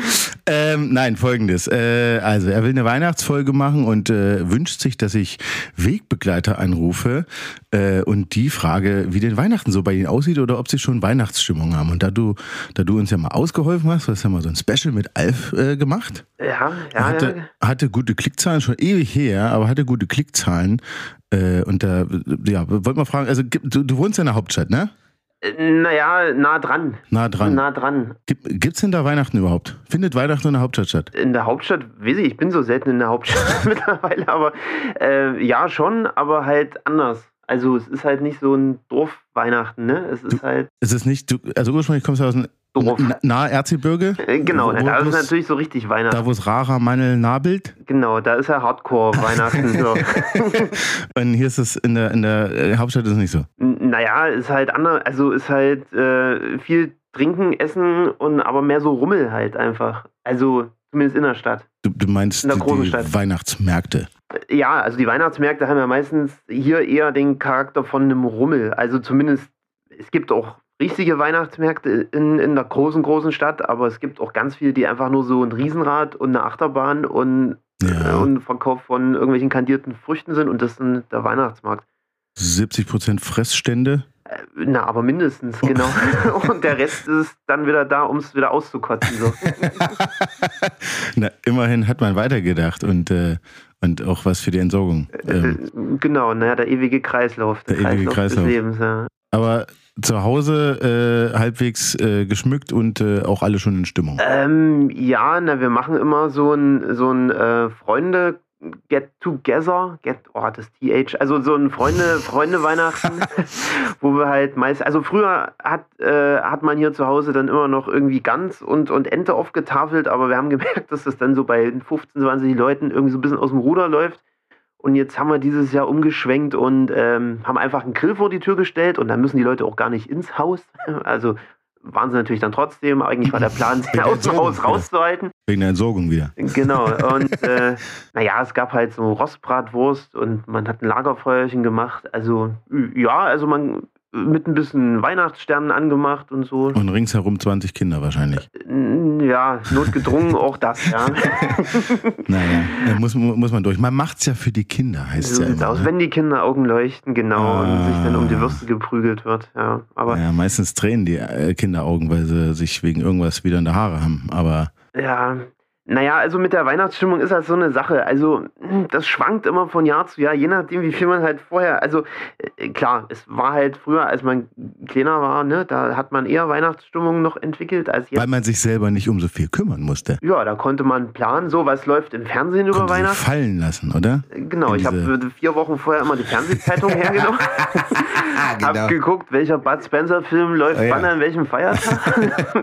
ähm, nein, folgendes. Äh, also, er will eine Weihnachtsfolge machen und äh, wünscht sich, dass ich Wegbegleiter anrufe äh, und die frage, wie denn Weihnachten so bei ihnen aussieht oder ob sie schon Weihnachtsstimmung haben. Und da du, da du uns ja mal ausgeholfen hast, du hast ja mal so ein Special mit Alf äh, gemacht. Ja, ja, hatte, hatte gute Klickzahlen, schon ewig her, aber hatte gute Klickzahlen. Äh, und da, ja, wollte mal fragen, also du, du wohnst ja in der Hauptstadt, ne? ja. Naja, nah dran. Nah dran. Nah dran. Gibt, gibt's denn da Weihnachten überhaupt? Findet Weihnachten in der Hauptstadt statt? In der Hauptstadt, weiß ich, ich bin so selten in der Hauptstadt (laughs) (laughs) mittlerweile, aber äh, ja schon, aber halt anders. Also es ist halt nicht so ein Dorfweihnachten, ne? Es ist halt Es ist nicht, du, also ursprünglich kommst du aus dem Na- nahe Erzgebirge, Äh, genau, Wo- da wo- ist wo's- natürlich so richtig Weihnachten. da wo es Rara Mannel nabelt. Genau, da ist ja Hardcore-Weihnachten. so. (laughs) Und hier ist es in der, in der äh, Hauptstadt ist es nicht so. N- Naja, ist halt anders, also ist halt äh, viel trinken, essen und aber mehr so Rummel halt einfach. Also zumindest in der Stadt. Du, du meinst die, die. Weihnachtsmärkte. Ja, also die Weihnachtsmärkte haben ja meistens hier eher den Charakter von einem Rummel. Also zumindest, es gibt auch richtige Weihnachtsmärkte in, in der großen, großen Stadt, aber es gibt auch ganz viele, die einfach nur so ein Riesenrad und eine Achterbahn und, Ja. äh, und Verkauf von irgendwelchen kandierten Früchten sind und das ist dann der Weihnachtsmarkt. 70% Fressstände. Äh, Na, aber mindestens, genau. (laughs) und der Rest ist dann wieder da, um es wieder auszukotzen. So. (laughs) Na, immerhin hat man weitergedacht und, äh, und auch was für die Entsorgung. Ähm, Äh, genau, naja, der ewige Kreislauf. Der, Der ewige Kreislauf, Kreislauf. des Lebens, ja. Aber zu Hause äh, halbwegs äh, geschmückt und äh, auch alle schon in Stimmung. Ähm, ja, na, wir machen immer so ein, so ein äh, Freunde Get Together, Get, oh, das TH, also so ein Freunde, Freunde Weihnachten, (laughs) wo wir halt meist, also früher hat, äh, hat man hier zu Hause dann immer noch irgendwie Gans und, und Ente aufgetafelt, aber wir haben gemerkt, dass das dann so bei 15, 20 Leuten irgendwie so ein bisschen aus dem Ruder läuft. Und jetzt haben wir dieses Jahr umgeschwenkt und ähm, haben einfach einen Grill vor die Tür gestellt und dann müssen die Leute auch gar nicht ins Haus. (laughs) Also waren sie natürlich dann trotzdem. Eigentlich war der Plan, (laughs) sie aus dem Haus rauszuhalten. Wegen der Entsorgung wieder. Genau. (laughs) Und äh, naja, es gab halt so Rostbratwurst und man hat ein Lagerfeuerchen gemacht. Also ja, also man mit ein bisschen Weihnachtssternen angemacht und so. Und ringsherum 20 Kinder wahrscheinlich. Ja, notgedrungen auch das, ja. (laughs) Naja, äh, muss, muss man durch. Man macht's ja für die Kinder, heißt So ja immer. aus, Ne? wenn die Kinderaugen leuchten, genau, und sich dann um die Ah. Würste geprügelt wird. Ja, aber Ja, meistens tränen die äh, Kinderaugen, weil sie sich wegen irgendwas wieder in der Haare haben. Aber Ja, naja, also mit der Weihnachtsstimmung ist halt so eine Sache. Also, das schwankt immer von Jahr zu Jahr, je nachdem, wie viel man halt vorher. Also, äh, klar, es war halt früher, als man kleiner war, ne, da hat man eher Weihnachtsstimmung noch entwickelt als jetzt. weil man sich selber nicht um so viel kümmern musste. ja, da konnte man planen, so was läuft im Fernsehen über Konnte Weihnachten. fallen lassen, oder? Genau, in ich habe vier Wochen vorher immer die Fernsehzeitung (laughs) hergenommen. Hab geguckt, welcher Bud Spencer-Film läuft Oh ja. wann an welchem Feiertag.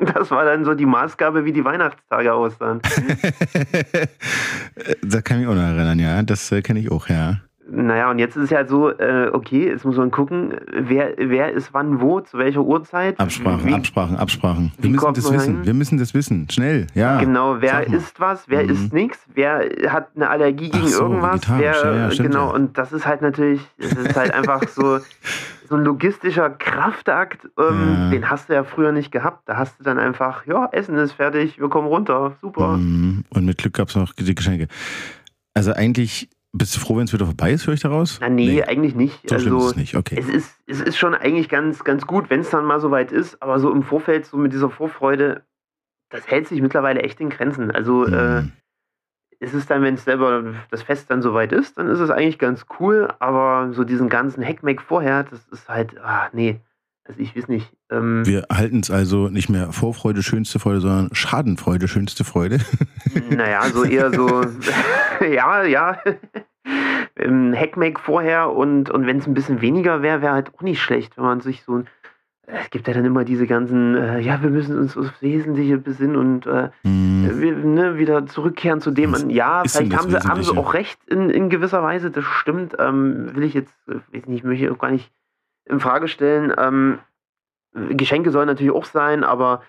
(laughs) das war dann so die Maßgabe, wie die Weihnachtstage aussahen. (laughs) (laughs) da kann ich mich auch noch erinnern, ja. Das äh, kenne ich auch, ja. Naja, und jetzt ist es ja so, äh, okay, jetzt muss man gucken, wer, wer ist wann wo, zu welcher Uhrzeit. Absprachen, Wie- Absprachen, Absprachen. Wir müssen das wissen. hin? Wir müssen das wissen. Schnell, ja. Genau, wer isst was, wer Mhm. isst nichts, wer hat eine Allergie gegen so, irgendwas, wer, ja, ja, stimmt, genau, ja. und das ist halt natürlich, es ist halt (laughs) einfach so, so ein logistischer Kraftakt, ähm, den hast du ja früher nicht gehabt. Da hast du dann einfach, ja, Essen ist fertig, wir kommen runter, super. Mhm. Und mit Glück gab es noch die Geschenke. Also eigentlich bist du froh, wenn es wieder vorbei ist, höre ich daraus? Na, nee, eigentlich nicht. So schlimm ist also, es nicht, okay. Es ist, es ist schon eigentlich ganz, ganz gut, wenn es dann mal soweit ist, aber so im Vorfeld, so mit dieser Vorfreude, das hält sich mittlerweile echt in Grenzen. Also äh, Mhm. es ist dann, wenn es selber das Fest dann soweit ist, dann ist es eigentlich ganz cool, aber so diesen ganzen Heckmeck vorher, das ist halt, ah, nee, also ich weiß nicht. Ähm, Wir halten es also nicht mehr Vorfreude, schönste Freude, sondern Schadenfreude, schönste Freude. naja, so eher so, (laughs) (laughs) ja, ja. Ähm, Heckmeck vorher und, und wenn es ein bisschen weniger wäre, wäre halt auch nicht schlecht, wenn man sich so ein. Es gibt ja dann immer diese ganzen, äh, ja, wir müssen uns aufs Wesentliche besinnen und äh, Mhm. wir, ne, wieder zurückkehren zu dem. Was Ja, vielleicht haben sie, haben sie auch recht in, in gewisser Weise, das stimmt. Ähm, will ich jetzt, äh, weiß nicht, möchte ich auch gar nicht in Frage stellen. Ähm, Geschenke sollen natürlich auch sein, aber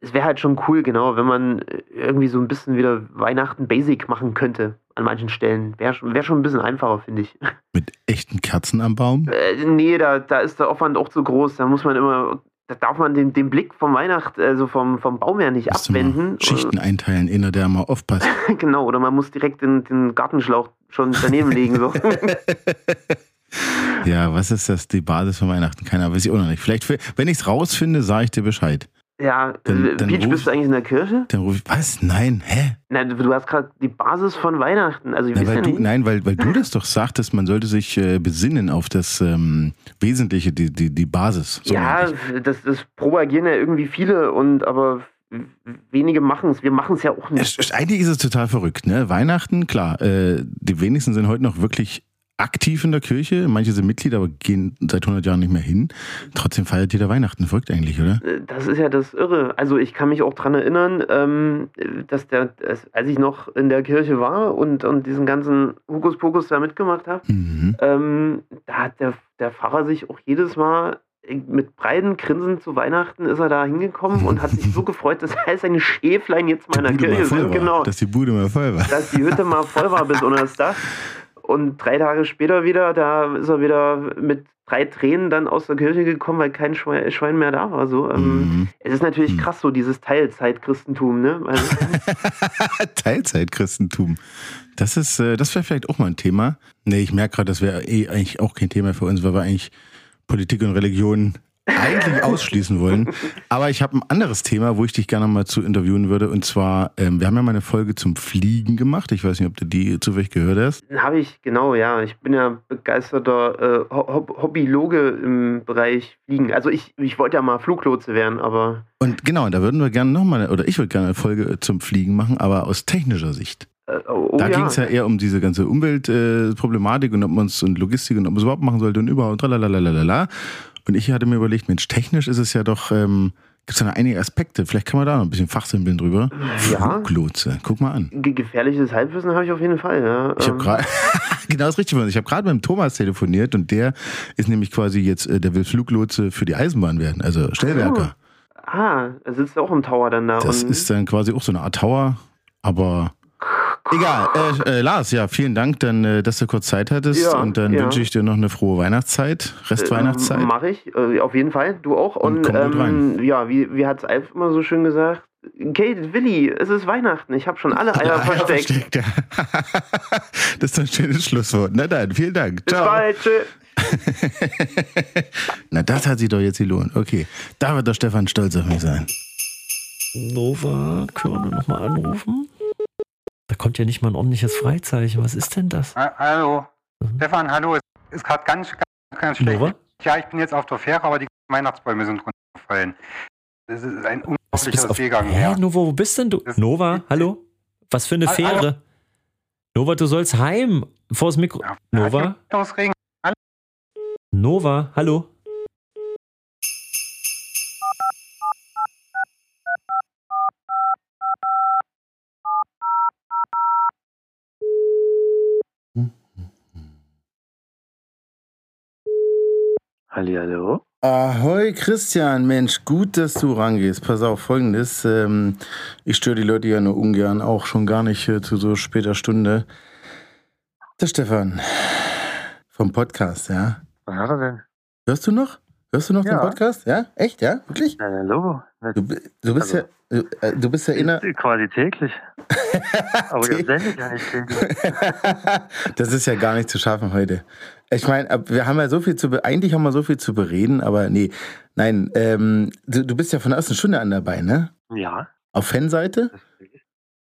es wäre halt schon cool, genau, wenn man irgendwie so ein bisschen wieder Weihnachten Basic machen könnte an manchen Stellen. Wäre schon, wär schon ein bisschen einfacher, finde ich. (laughs) Mit echten Kerzen am Baum. Äh, nee, da, da ist der Aufwand auch zu groß. Da muss man immer, da darf man den, den Blick vom Weihnacht, also vom, vom Baum her nicht Musst abwenden. Schichten einteilen, inner der mal aufpasst. (laughs) genau, oder man muss direkt den, den Gartenschlauch schon daneben legen. So. (laughs) ja, was ist das, die Basis von Weihnachten? Keiner weiß ich auch noch nicht. Vielleicht, wenn ich es rausfinde, sage ich dir Bescheid. Ja, Dann- äh, dann Peach, ruf- bist du eigentlich in der Kirche? Dann rufe ich, was? Nein, hä? Na, du hast gerade die Basis von Weihnachten. Also ich Na, weil du, nicht. nein, weil, weil du (laughs) das doch sagtest, man sollte sich äh, besinnen auf das ähm, Wesentliche, die, die, die Basis. So ja, das, das propagieren ja irgendwie viele und aber wenige machen es. Wir machen es ja auch nicht. Eigentlich ist es total verrückt, ne? Weihnachten, klar, äh, die wenigsten sind heute noch wirklich aktiv in der Kirche. Manche sind Mitglied, aber gehen seit 100 Jahren nicht mehr hin. Trotzdem feiert jeder Weihnachten. Verrückt eigentlich, oder? Äh, Das ist ja das Irre. Also ich kann mich auch dran erinnern, ähm, dass der, als ich noch in der Kirche war und, und diesen ganzen Hokuspokus da mitgemacht habe, Mhm. ähm, da hat der, der Pfarrer sich auch jedes Mal mit breiten Grinsen zu Weihnachten ist er da hingekommen und hat sich so gefreut, dass all seine Schäflein jetzt mal in der Kirche sind. Genau. Dass die Bude mal voll war. dass die Hütte mal voll war bis unter das Dach. Und drei Tage später wieder, da ist er wieder mit drei Tränen dann aus der Kirche gekommen, weil kein Schwein, mehr da war. So, ähm, Mhm. Es ist natürlich Mhm. krass, so dieses Teilzeitchristentum, ne? Also, (laughs) (laughs) Teilzeitchristentum. Das ist, äh, das wäre vielleicht auch mal ein Thema. Nee, ich merke gerade, das wäre eh eigentlich auch kein Thema für uns, weil wir eigentlich Politik und Religion eigentlich ausschließen wollen. Aber ich habe ein anderes Thema, wo ich dich gerne mal zu interviewen würde. Und zwar, ähm, wir haben ja mal eine Folge zum Fliegen gemacht. Ich weiß nicht, ob du die zufällig gehört hast. Habe ich, genau, ja. Ich bin ja begeisterter äh, Hob- Hobbyloge im Bereich Fliegen. Also ich, ich wollte ja mal Fluglotse werden, aber Und genau, da würden wir gerne nochmal, oder ich würde gerne eine Folge zum Fliegen machen, aber aus technischer Sicht. äh, oh, da ja. ging es ja eher um diese ganze Umweltproblematik äh, und ob man es und Logistik und ob man es überhaupt machen sollte und überhaupt tralalalala. Und ich hatte mir überlegt, Mensch, technisch ist es ja doch, ähm, gibt es ja noch einige Aspekte. Vielleicht kann man da noch ein bisschen fachsimpeln drüber. Ja. Fluglotse, guck mal an. Ge- Gefährliches Halbwissen habe ich auf jeden Fall, ja. Ich habe Ähm, gerade, (laughs) genau das ist richtig. Ich habe gerade mit dem Thomas telefoniert und der ist nämlich quasi jetzt, äh, der will Fluglotse für die Eisenbahn werden, also Stellwerker. Ah, er sitzt auch im Tower dann da. Das ist dann quasi auch so eine Art Tower, aber egal. Äh, äh, Lars, ja, vielen Dank, dann, äh, dass du kurz Zeit hattest Ja, und dann ja. wünsche ich dir noch eine frohe Weihnachtszeit, Restweihnachtszeit. Mache ich, äh, auf jeden Fall. Du auch. Und Und, komm gut ähm, ja, wie, wie hat es Alf immer so schön gesagt? Kate, Willi, es ist Weihnachten. Ich habe schon alle Eier (laughs) Ja, versteckt. versteckt, ja. (laughs) das ist ein schönes Schlusswort. Na dann, vielen Dank. Bis Ciao. bald. (laughs) Na, das hat sich doch jetzt gelohnt. Okay, da wird der Stefan stolz auf mich sein. Nova, können wir nochmal anrufen? Da kommt ja nicht mal ein ordentliches Freizeichen. Was ist denn das? Ha- Hallo. Mhm. Stefan, hallo. Es ist gerade ganz, ganz, ganz schlecht. Nova? Ja, ich bin jetzt auf der Fähre, aber die Weihnachtsbäume sind runtergefallen. Das ist ein unglaublicher Seegang Hä. Nova, wo bist denn du? Das- Nova, hallo? Was für eine hallo. Fähre? Nova, du sollst heim. Vors Mikro. Ja, Nova? Nova, hallo? Hallihallo. Ahoi Christian, Mensch, gut, dass du rangehst. Pass auf, folgendes. Ähm, ich störe die Leute ja nur ungern, auch schon gar nicht äh, zu so später Stunde. Der Stefan vom Podcast, ja. Was hat er denn? Hörst du noch? Hörst du noch den Ja. Podcast? Ja? Echt, ja? Wirklich? Hallo. Du, du bist Also- ja, äh, du bist ja inner. Quasi täglich. (laughs) Aber ihr sendet ja nicht täglich. (laughs) das ist ja gar nicht zu schaffen heute. Ich meine, ab- wir haben ja so viel zu, eigentlich haben wir so viel zu bereden, aber nee, nein, ähm, du, du bist ja von der ersten Stunde an dabei, ne? Ja. Auf Fanseite.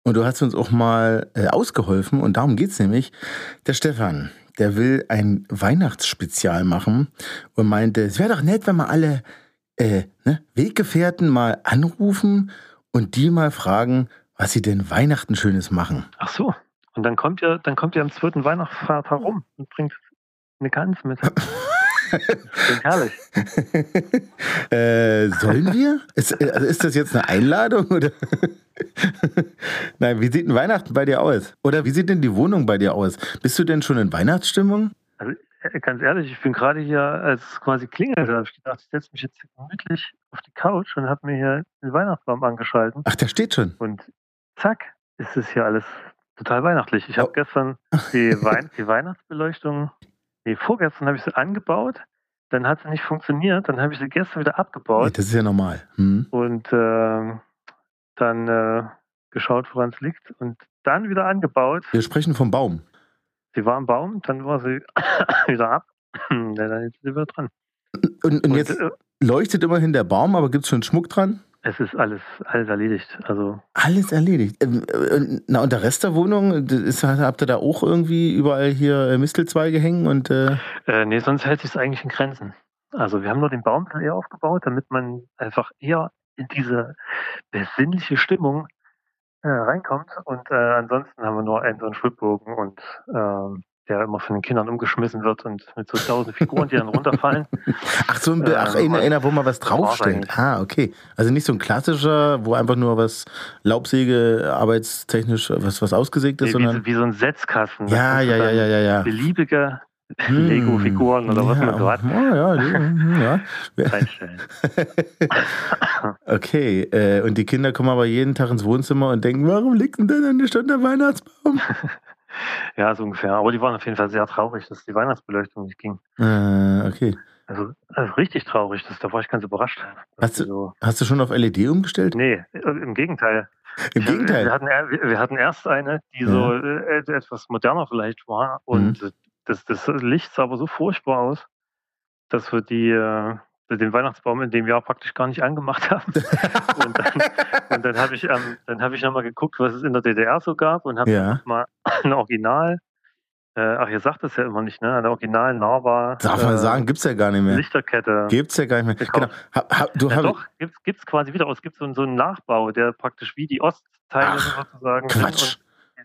Und du hast uns auch mal äh, ausgeholfen und darum geht's nämlich. Der Stefan, der will ein Weihnachtsspezial machen und meinte, es wäre doch nett, wenn wir alle äh, ne, Weggefährten mal anrufen und die mal fragen, was sie denn Weihnachten Schönes machen. Ach so. Und dann kommt ihr, dann kommt ihr am zweiten Weihnachtsfeiertag rum und bringt eine Gans mit. (laughs) Herrlich. (laughs) äh, sollen wir? Ist, also ist das jetzt eine Einladung oder? (laughs) Nein, wie sieht denn Weihnachten bei dir aus? Oder wie sieht denn die Wohnung bei dir aus? Bist du denn schon in Weihnachtsstimmung? Also ganz ehrlich, ich bin gerade hier als quasi klingelte, habe ich gedacht, ich setze mich jetzt gemütlich auf die Couch und habe mir hier den Weihnachtsbaum angeschalten. Ach, der steht schon. Und zack, ist es hier alles total weihnachtlich. Ich habe Oh. gestern (laughs) die, Wein die Weihnachtsbeleuchtung, nee, vorgestern habe ich sie angebaut, dann hat sie nicht funktioniert, dann habe ich sie gestern wieder Nee, abgebaut das ist ja normal. Hm. und ähm, dann äh, geschaut, woran es liegt und dann wieder angebaut. Wir sprechen vom Baum. Sie war am Baum, dann war sie (coughs) wieder ab. (coughs) Dann ist sie wieder dran. Und, und Und, jetzt äh, leuchtet immerhin der Baum, aber gibt es schon Schmuck dran? es ist alles, alles erledigt. Also Alles erledigt. Ähm, äh, Na, und der Rest der Wohnung, ist, habt ihr da auch irgendwie überall hier äh, Mistelzweige hängen und äh, Äh, nee, sonst hält sich es eigentlich in Grenzen. Also wir haben nur den Baum eher aufgebaut, damit man einfach eher in diese besinnliche Stimmung äh, reinkommt. Und äh, ansonsten haben wir nur einen so einen Schwibbogen und ähm, der immer von den Kindern umgeschmissen wird und mit so tausend Figuren, die dann runterfallen. (laughs) ach so ein Bi- Äh, ach, einer, einer, wo man was draufstellt. Ah, okay. Also nicht so ein klassischer, wo einfach nur was Laubsäge, arbeitstechnisch was, was ausgesägt ist, wie, sondern. wie, wie so ein Setzkasten. Ja, ja, ja, ja, ja, ja. Beliebige Hm. Lego-Figuren oder was man so hat, Oh, ja, ja, ja. reinstellen. (laughs) Okay, äh, und die Kinder kommen aber jeden Tag ins Wohnzimmer und denken, warum liegt denn denn schon der Weihnachtsbaum? (laughs) Ja, so ungefähr. Aber die waren auf jeden Fall sehr traurig, dass die Weihnachtsbeleuchtung nicht ging. Äh, okay. Also, also richtig traurig, das, da war ich ganz überrascht. Hast du- so, Hast du schon auf LED umgestellt? nee, äh, im Gegenteil. Im Ich hab- Wir Gegenteil. hatten, wir hatten erst eine, die so äh, etwas moderner vielleicht war und Mhm. Das, das Licht sah aber so furchtbar aus, dass wir die, äh, den Weihnachtsbaum in dem Jahr praktisch gar nicht angemacht (laughs) haben. und dann, dann habe ich, ähm, dann hab ich nochmal geguckt, was es in der DDR so gab und habe Ja. mal (laughs) ein Original, äh, ach, ihr sagt das ja immer nicht, ne? Eine Original Nava Darf man äh, sagen, gibt's ja gar nicht mehr. Lichterkette. Gibt's ja gar nicht mehr. Genau. Hab, hab, du Ja, doch, gibt's, gibt's quasi wieder aus. Es gibt so, einen- so einen Nachbau, der praktisch wie die Ostteile Ach, sozusagen Quatsch. und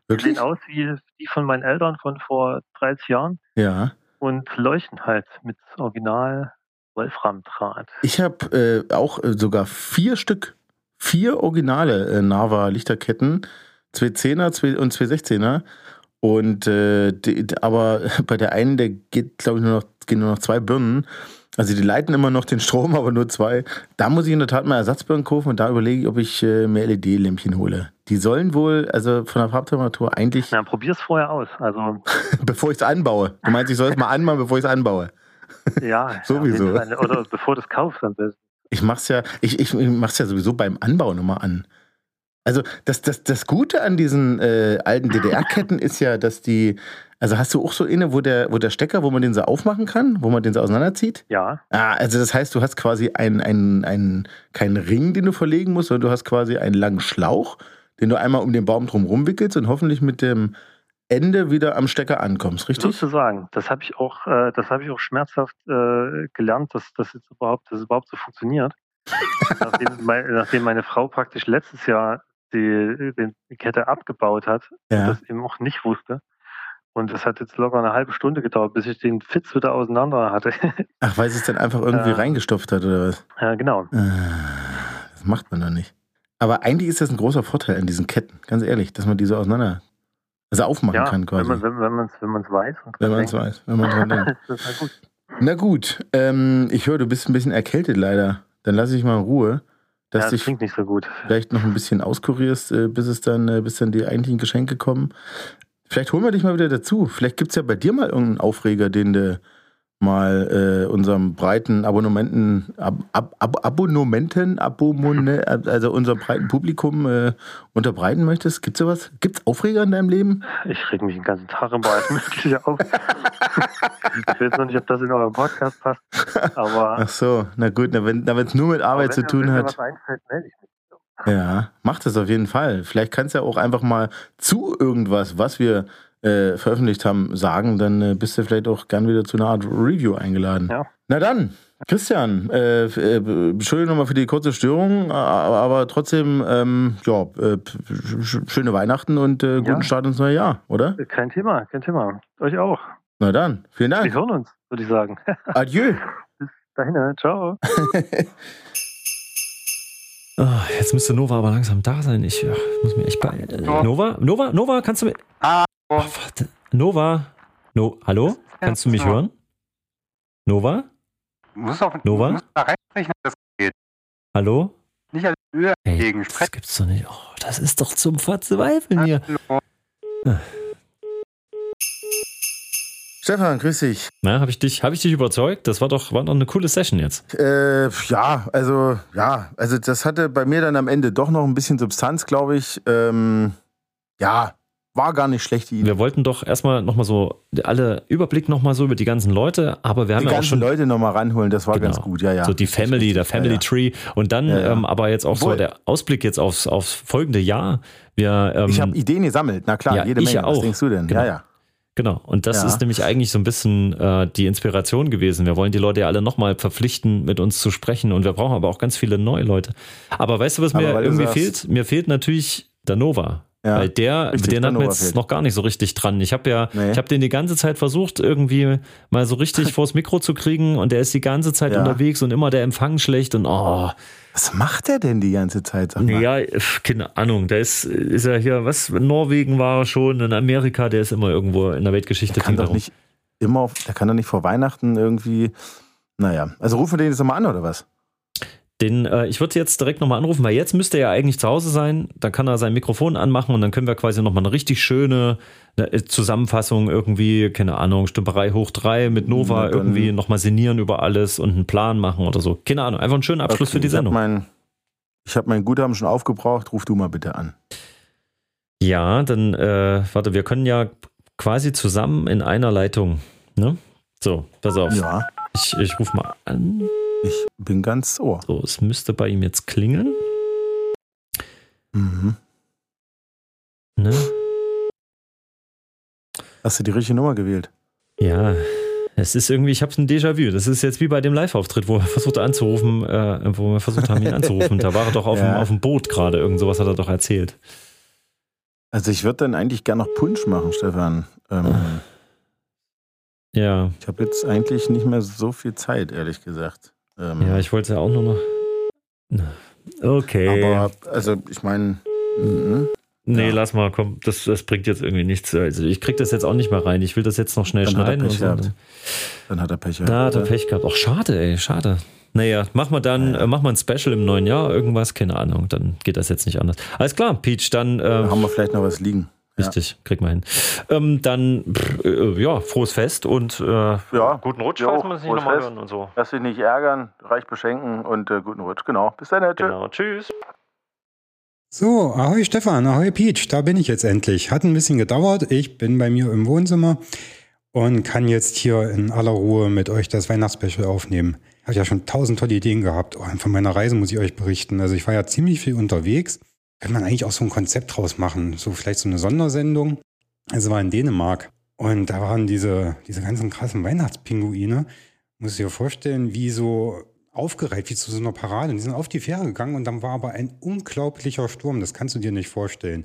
Wirklich? sehen aus wie die von meinen Eltern von vor 30 Jahren Ja. und leuchten halt mit Original Wolframdraht. Ich habe äh, auch äh, sogar vier Stück, vier originale äh, Nava Lichterketten, zwei Zehner zwei, und zwei Sechzehner. Und äh, die, aber (laughs) bei der einen, der geht, glaube ich, nur noch, gehen nur noch zwei Birnen. Also die leiten immer noch den Strom, (laughs) aber nur zwei. Da muss ich in der Tat mal Ersatzbirnen kaufen und da überlege ich, ob ich äh, mehr LED-Lämpchen hole. Die sollen wohl, also von der Farbtemperatur eigentlich, Na, probier's vorher aus. Also (laughs) bevor ich es anbaue. Du meinst, ich soll es mal anmachen, bevor ich es anbaue. (laughs) ja, Sowieso. Fall. Oder bevor du es kaufst am besten. Ich mach's ja, ich, ich mach's ja sowieso beim Anbau nochmal an. Also das, das, das Gute an diesen äh, alten DDR-Ketten ist ja, dass die, also hast du auch so inne, wo der, wo der Stecker, wo man den so aufmachen kann, wo man den so auseinanderzieht? Ja, Ah, also das heißt, du hast quasi einen, einen, einen, keinen Ring, den du verlegen musst, sondern du hast quasi einen langen Schlauch, den du einmal um den Baum drum rumwickelst und hoffentlich mit dem Ende wieder am Stecker ankommst, richtig? sozusagen. Das habe ich auch, äh, das habe ich auch schmerzhaft äh, gelernt, dass das jetzt überhaupt, dass es überhaupt so funktioniert. (laughs) nachdem, mein, nachdem meine Frau praktisch letztes Jahr die, die Kette abgebaut hat und Ja. das eben auch nicht wusste. Und das hat jetzt locker eine halbe Stunde gedauert, bis ich den Fitz wieder auseinander hatte. (laughs) Ach, weil sie es dann einfach irgendwie Ja. reingestopft hat oder was? ja, genau. Ah, Das macht man doch nicht. Aber eigentlich ist das ein großer Vorteil an diesen Ketten, ganz ehrlich, dass man die so auseinander, also aufmachen Ja, kann wenn quasi. man es wenn, wenn wenn weiß. Und wenn man es weiß, wenn man dran denkt. (laughs) denkt, ist das halt gut. Na gut, ähm, ich höre, du bist ein bisschen erkältet leider. Dann lasse ich mal in Ruhe, dass ja, das dich nicht so gut. vielleicht noch ein bisschen auskurierst, äh, bis es dann, äh, bis dann die eigentlichen Geschenke kommen. Vielleicht holen wir dich mal wieder dazu. Vielleicht gibt es ja bei dir mal irgendeinen Aufreger, den du mal äh, unserem breiten Abonnementen, Ab, Ab, Ab, Abonnementen, Abomone, also unserem breiten Publikum äh, unterbreiten möchtest. Gibt's sowas? Gibt's Aufreger in deinem Leben? Ich reg mich den ganzen Tag über alles Mögliche auf. ich weiß noch nicht, ob das in eurem Podcast passt. Aber Ach so, na gut, na, wenn es nur mit Arbeit zu tun wenn mir hat. was einfällt, melde ich mich. Ja, mach das auf jeden Fall. Vielleicht kannst du ja auch einfach mal zu irgendwas, was wir äh, veröffentlicht haben, sagen. Dann äh, bist du vielleicht auch gern wieder zu einer Art Review eingeladen. Ja. Na dann, Christian, äh, äh, Entschuldigung nochmal für die kurze Störung, aber, aber trotzdem, ähm, ja, äh, sch schöne Weihnachten und äh, guten Ja. Start ins neue Jahr, oder? Kein Thema, kein Thema. Euch auch. Na dann, vielen Wir Dank. hören uns, würde ich sagen. (laughs) Adieu. Dahin, ne? ciao. (laughs) Ah, jetzt müsste Nova aber langsam da sein. Ich ja, muss mir echt beeilen. Äh. Nova? Nova? Nova, kannst du mir. Ah, Oh, warte. Nova? No, hallo? Kannst du mich Ja. hören? Nova? Du musst auch Nova? Du musst da reinsprechen, dass das geht. Hallo? Nicht als Öl Ey, gegen das gibt's doch nicht. Oh, das ist doch zum Verzweifeln hier. Hallo. Stefan, grüß dich. Na, habe ich dich, habe ich dich überzeugt? Das war doch, war doch eine coole Session jetzt. Äh, ja, also, ja, also das hatte bei mir dann am Ende doch noch ein bisschen Substanz, glaube ich. Ähm, ja, war gar nicht schlecht, die Idee. Wir wollten doch erstmal nochmal so alle Überblick nochmal so über die ganzen Leute, aber wir haben Die ja auch ganzen schon Leute nochmal ranholen, das war Genau. ganz gut, ja, ja. so die Family, der Family ja, Tree und dann Ja, ja. Ähm, aber jetzt auch so Obwohl- der Ausblick jetzt aufs, aufs folgende Jahr. Wir, ähm, Ich habe Ideen gesammelt, na klar, jede ich Menge. ja Was auch. denkst du denn? Genau. Ja, ja. Genau, und das Ja. ist nämlich eigentlich so ein bisschen äh, die Inspiration gewesen. Wir wollen die Leute ja alle nochmal verpflichten, mit uns zu sprechen und wir brauchen aber auch ganz viele neue Leute. Aber weißt du, was Aber mir irgendwie fehlt? Mir fehlt natürlich der Nova. Ja, Weil der, richtig, den der hat man Nova jetzt noch gar nicht so richtig dran. Ich habe ja, Nee. ich habe den die ganze Zeit versucht, irgendwie mal so richtig (laughs) vors Mikro zu kriegen und der ist die ganze Zeit Ja. unterwegs und immer der Empfang schlecht und oh, Was macht er denn die ganze Zeit? Sag mal. ja, keine Ahnung. Der ist, ist ja hier, was, in Norwegen war er schon, in Amerika, der ist immer irgendwo in der Weltgeschichte. Der kann doch nicht immer, auf, der kann doch nicht vor Weihnachten irgendwie. Naja, also rufen wir den jetzt nochmal an, oder was? Den, äh, ich würde jetzt direkt nochmal anrufen, weil jetzt müsste er ja eigentlich zu Hause sein. Dann kann er sein Mikrofon anmachen und dann können wir quasi nochmal eine richtig schöne äh, Zusammenfassung irgendwie, keine Ahnung, Stümperei hoch drei mit Nova Na, irgendwie nochmal sinnieren über alles und einen Plan machen oder so. Keine Ahnung, einfach einen schönen Abschluss Okay, für die Sendung. Ich habe mein, hab mein Guthaben schon aufgebraucht, ruf du mal bitte an. Ja, dann, äh, warte, wir können ja quasi zusammen in einer Leitung, ne? So, pass auf. Ja, Ich, ich rufe mal an. Ich bin ganz ohr. So, es müsste bei ihm jetzt klingeln. Mhm. Ne? Hast du die richtige Nummer gewählt? Ja, es ist irgendwie, ich habe ein Déjà-vu. Das ist jetzt wie bei dem Live-Auftritt, wo er versucht anzurufen, äh, wo wir versucht haben, ihn (laughs) anzurufen. Da war er doch auf, Ja. dem, auf dem Boot gerade. Irgend sowas hat er doch erzählt. Also ich würde dann eigentlich gern noch Punsch machen, Stefan. Ähm, Ja, ich habe jetzt eigentlich nicht mehr so viel Zeit, ehrlich gesagt. Ähm, ja, ich wollte ja auch nur noch. Okay. aber also ich meine, mhm. nee, ja. lass mal, komm, das, das bringt jetzt irgendwie nichts. Also ich krieg das jetzt auch nicht mehr rein. Ich will das jetzt noch schnell Dann hat er schneiden. Und Pech so. dann hat er Pech gehabt. Da hat er? Pech gehabt. Ach, schade, ey, schade. Naja, machen wir dann, Ja. äh, machen wir ein Special im neuen Jahr, irgendwas, keine Ahnung, dann geht das jetzt nicht anders. Alles klar, Peach, dann, äh, haben wir vielleicht noch was liegen. Richtig, krieg mal hin. Ähm, dann, pff, äh, ja, frohes Fest und äh, Ja, guten Rutsch, Jo, falls nicht frohes nochmal hören und so. Lass dich nicht ärgern, reich beschenken und äh, guten Rutsch. Genau. Bis dann, Tschö. Genau, tschüss. So, ahoi Stefan, ahoi Peach, da bin ich jetzt endlich. Hat ein bisschen gedauert, ich bin bei mir im Wohnzimmer und kann jetzt hier in aller Ruhe mit euch das Weihnachtsspecial aufnehmen. Ich habe ja schon tausend tolle Ideen gehabt. Oh, und von meiner Reise muss ich euch berichten. Also ich war ja ziemlich viel unterwegs. Könnte man eigentlich auch so ein Konzept draus machen, so vielleicht so eine Sondersendung. Also war in Dänemark und da waren diese, diese ganzen krassen Weihnachtspinguine. Muss dir vorstellen, wie so aufgereiht, wie zu so einer Parade. Und die sind auf die Fähre gegangen und dann war aber ein unglaublicher Sturm. Das kannst du dir nicht vorstellen.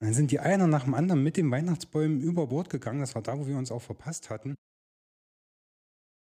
Und dann sind die einer nach dem anderen mit den Weihnachtsbäumen über Bord gegangen. Das war da, wo wir uns auch verpasst hatten.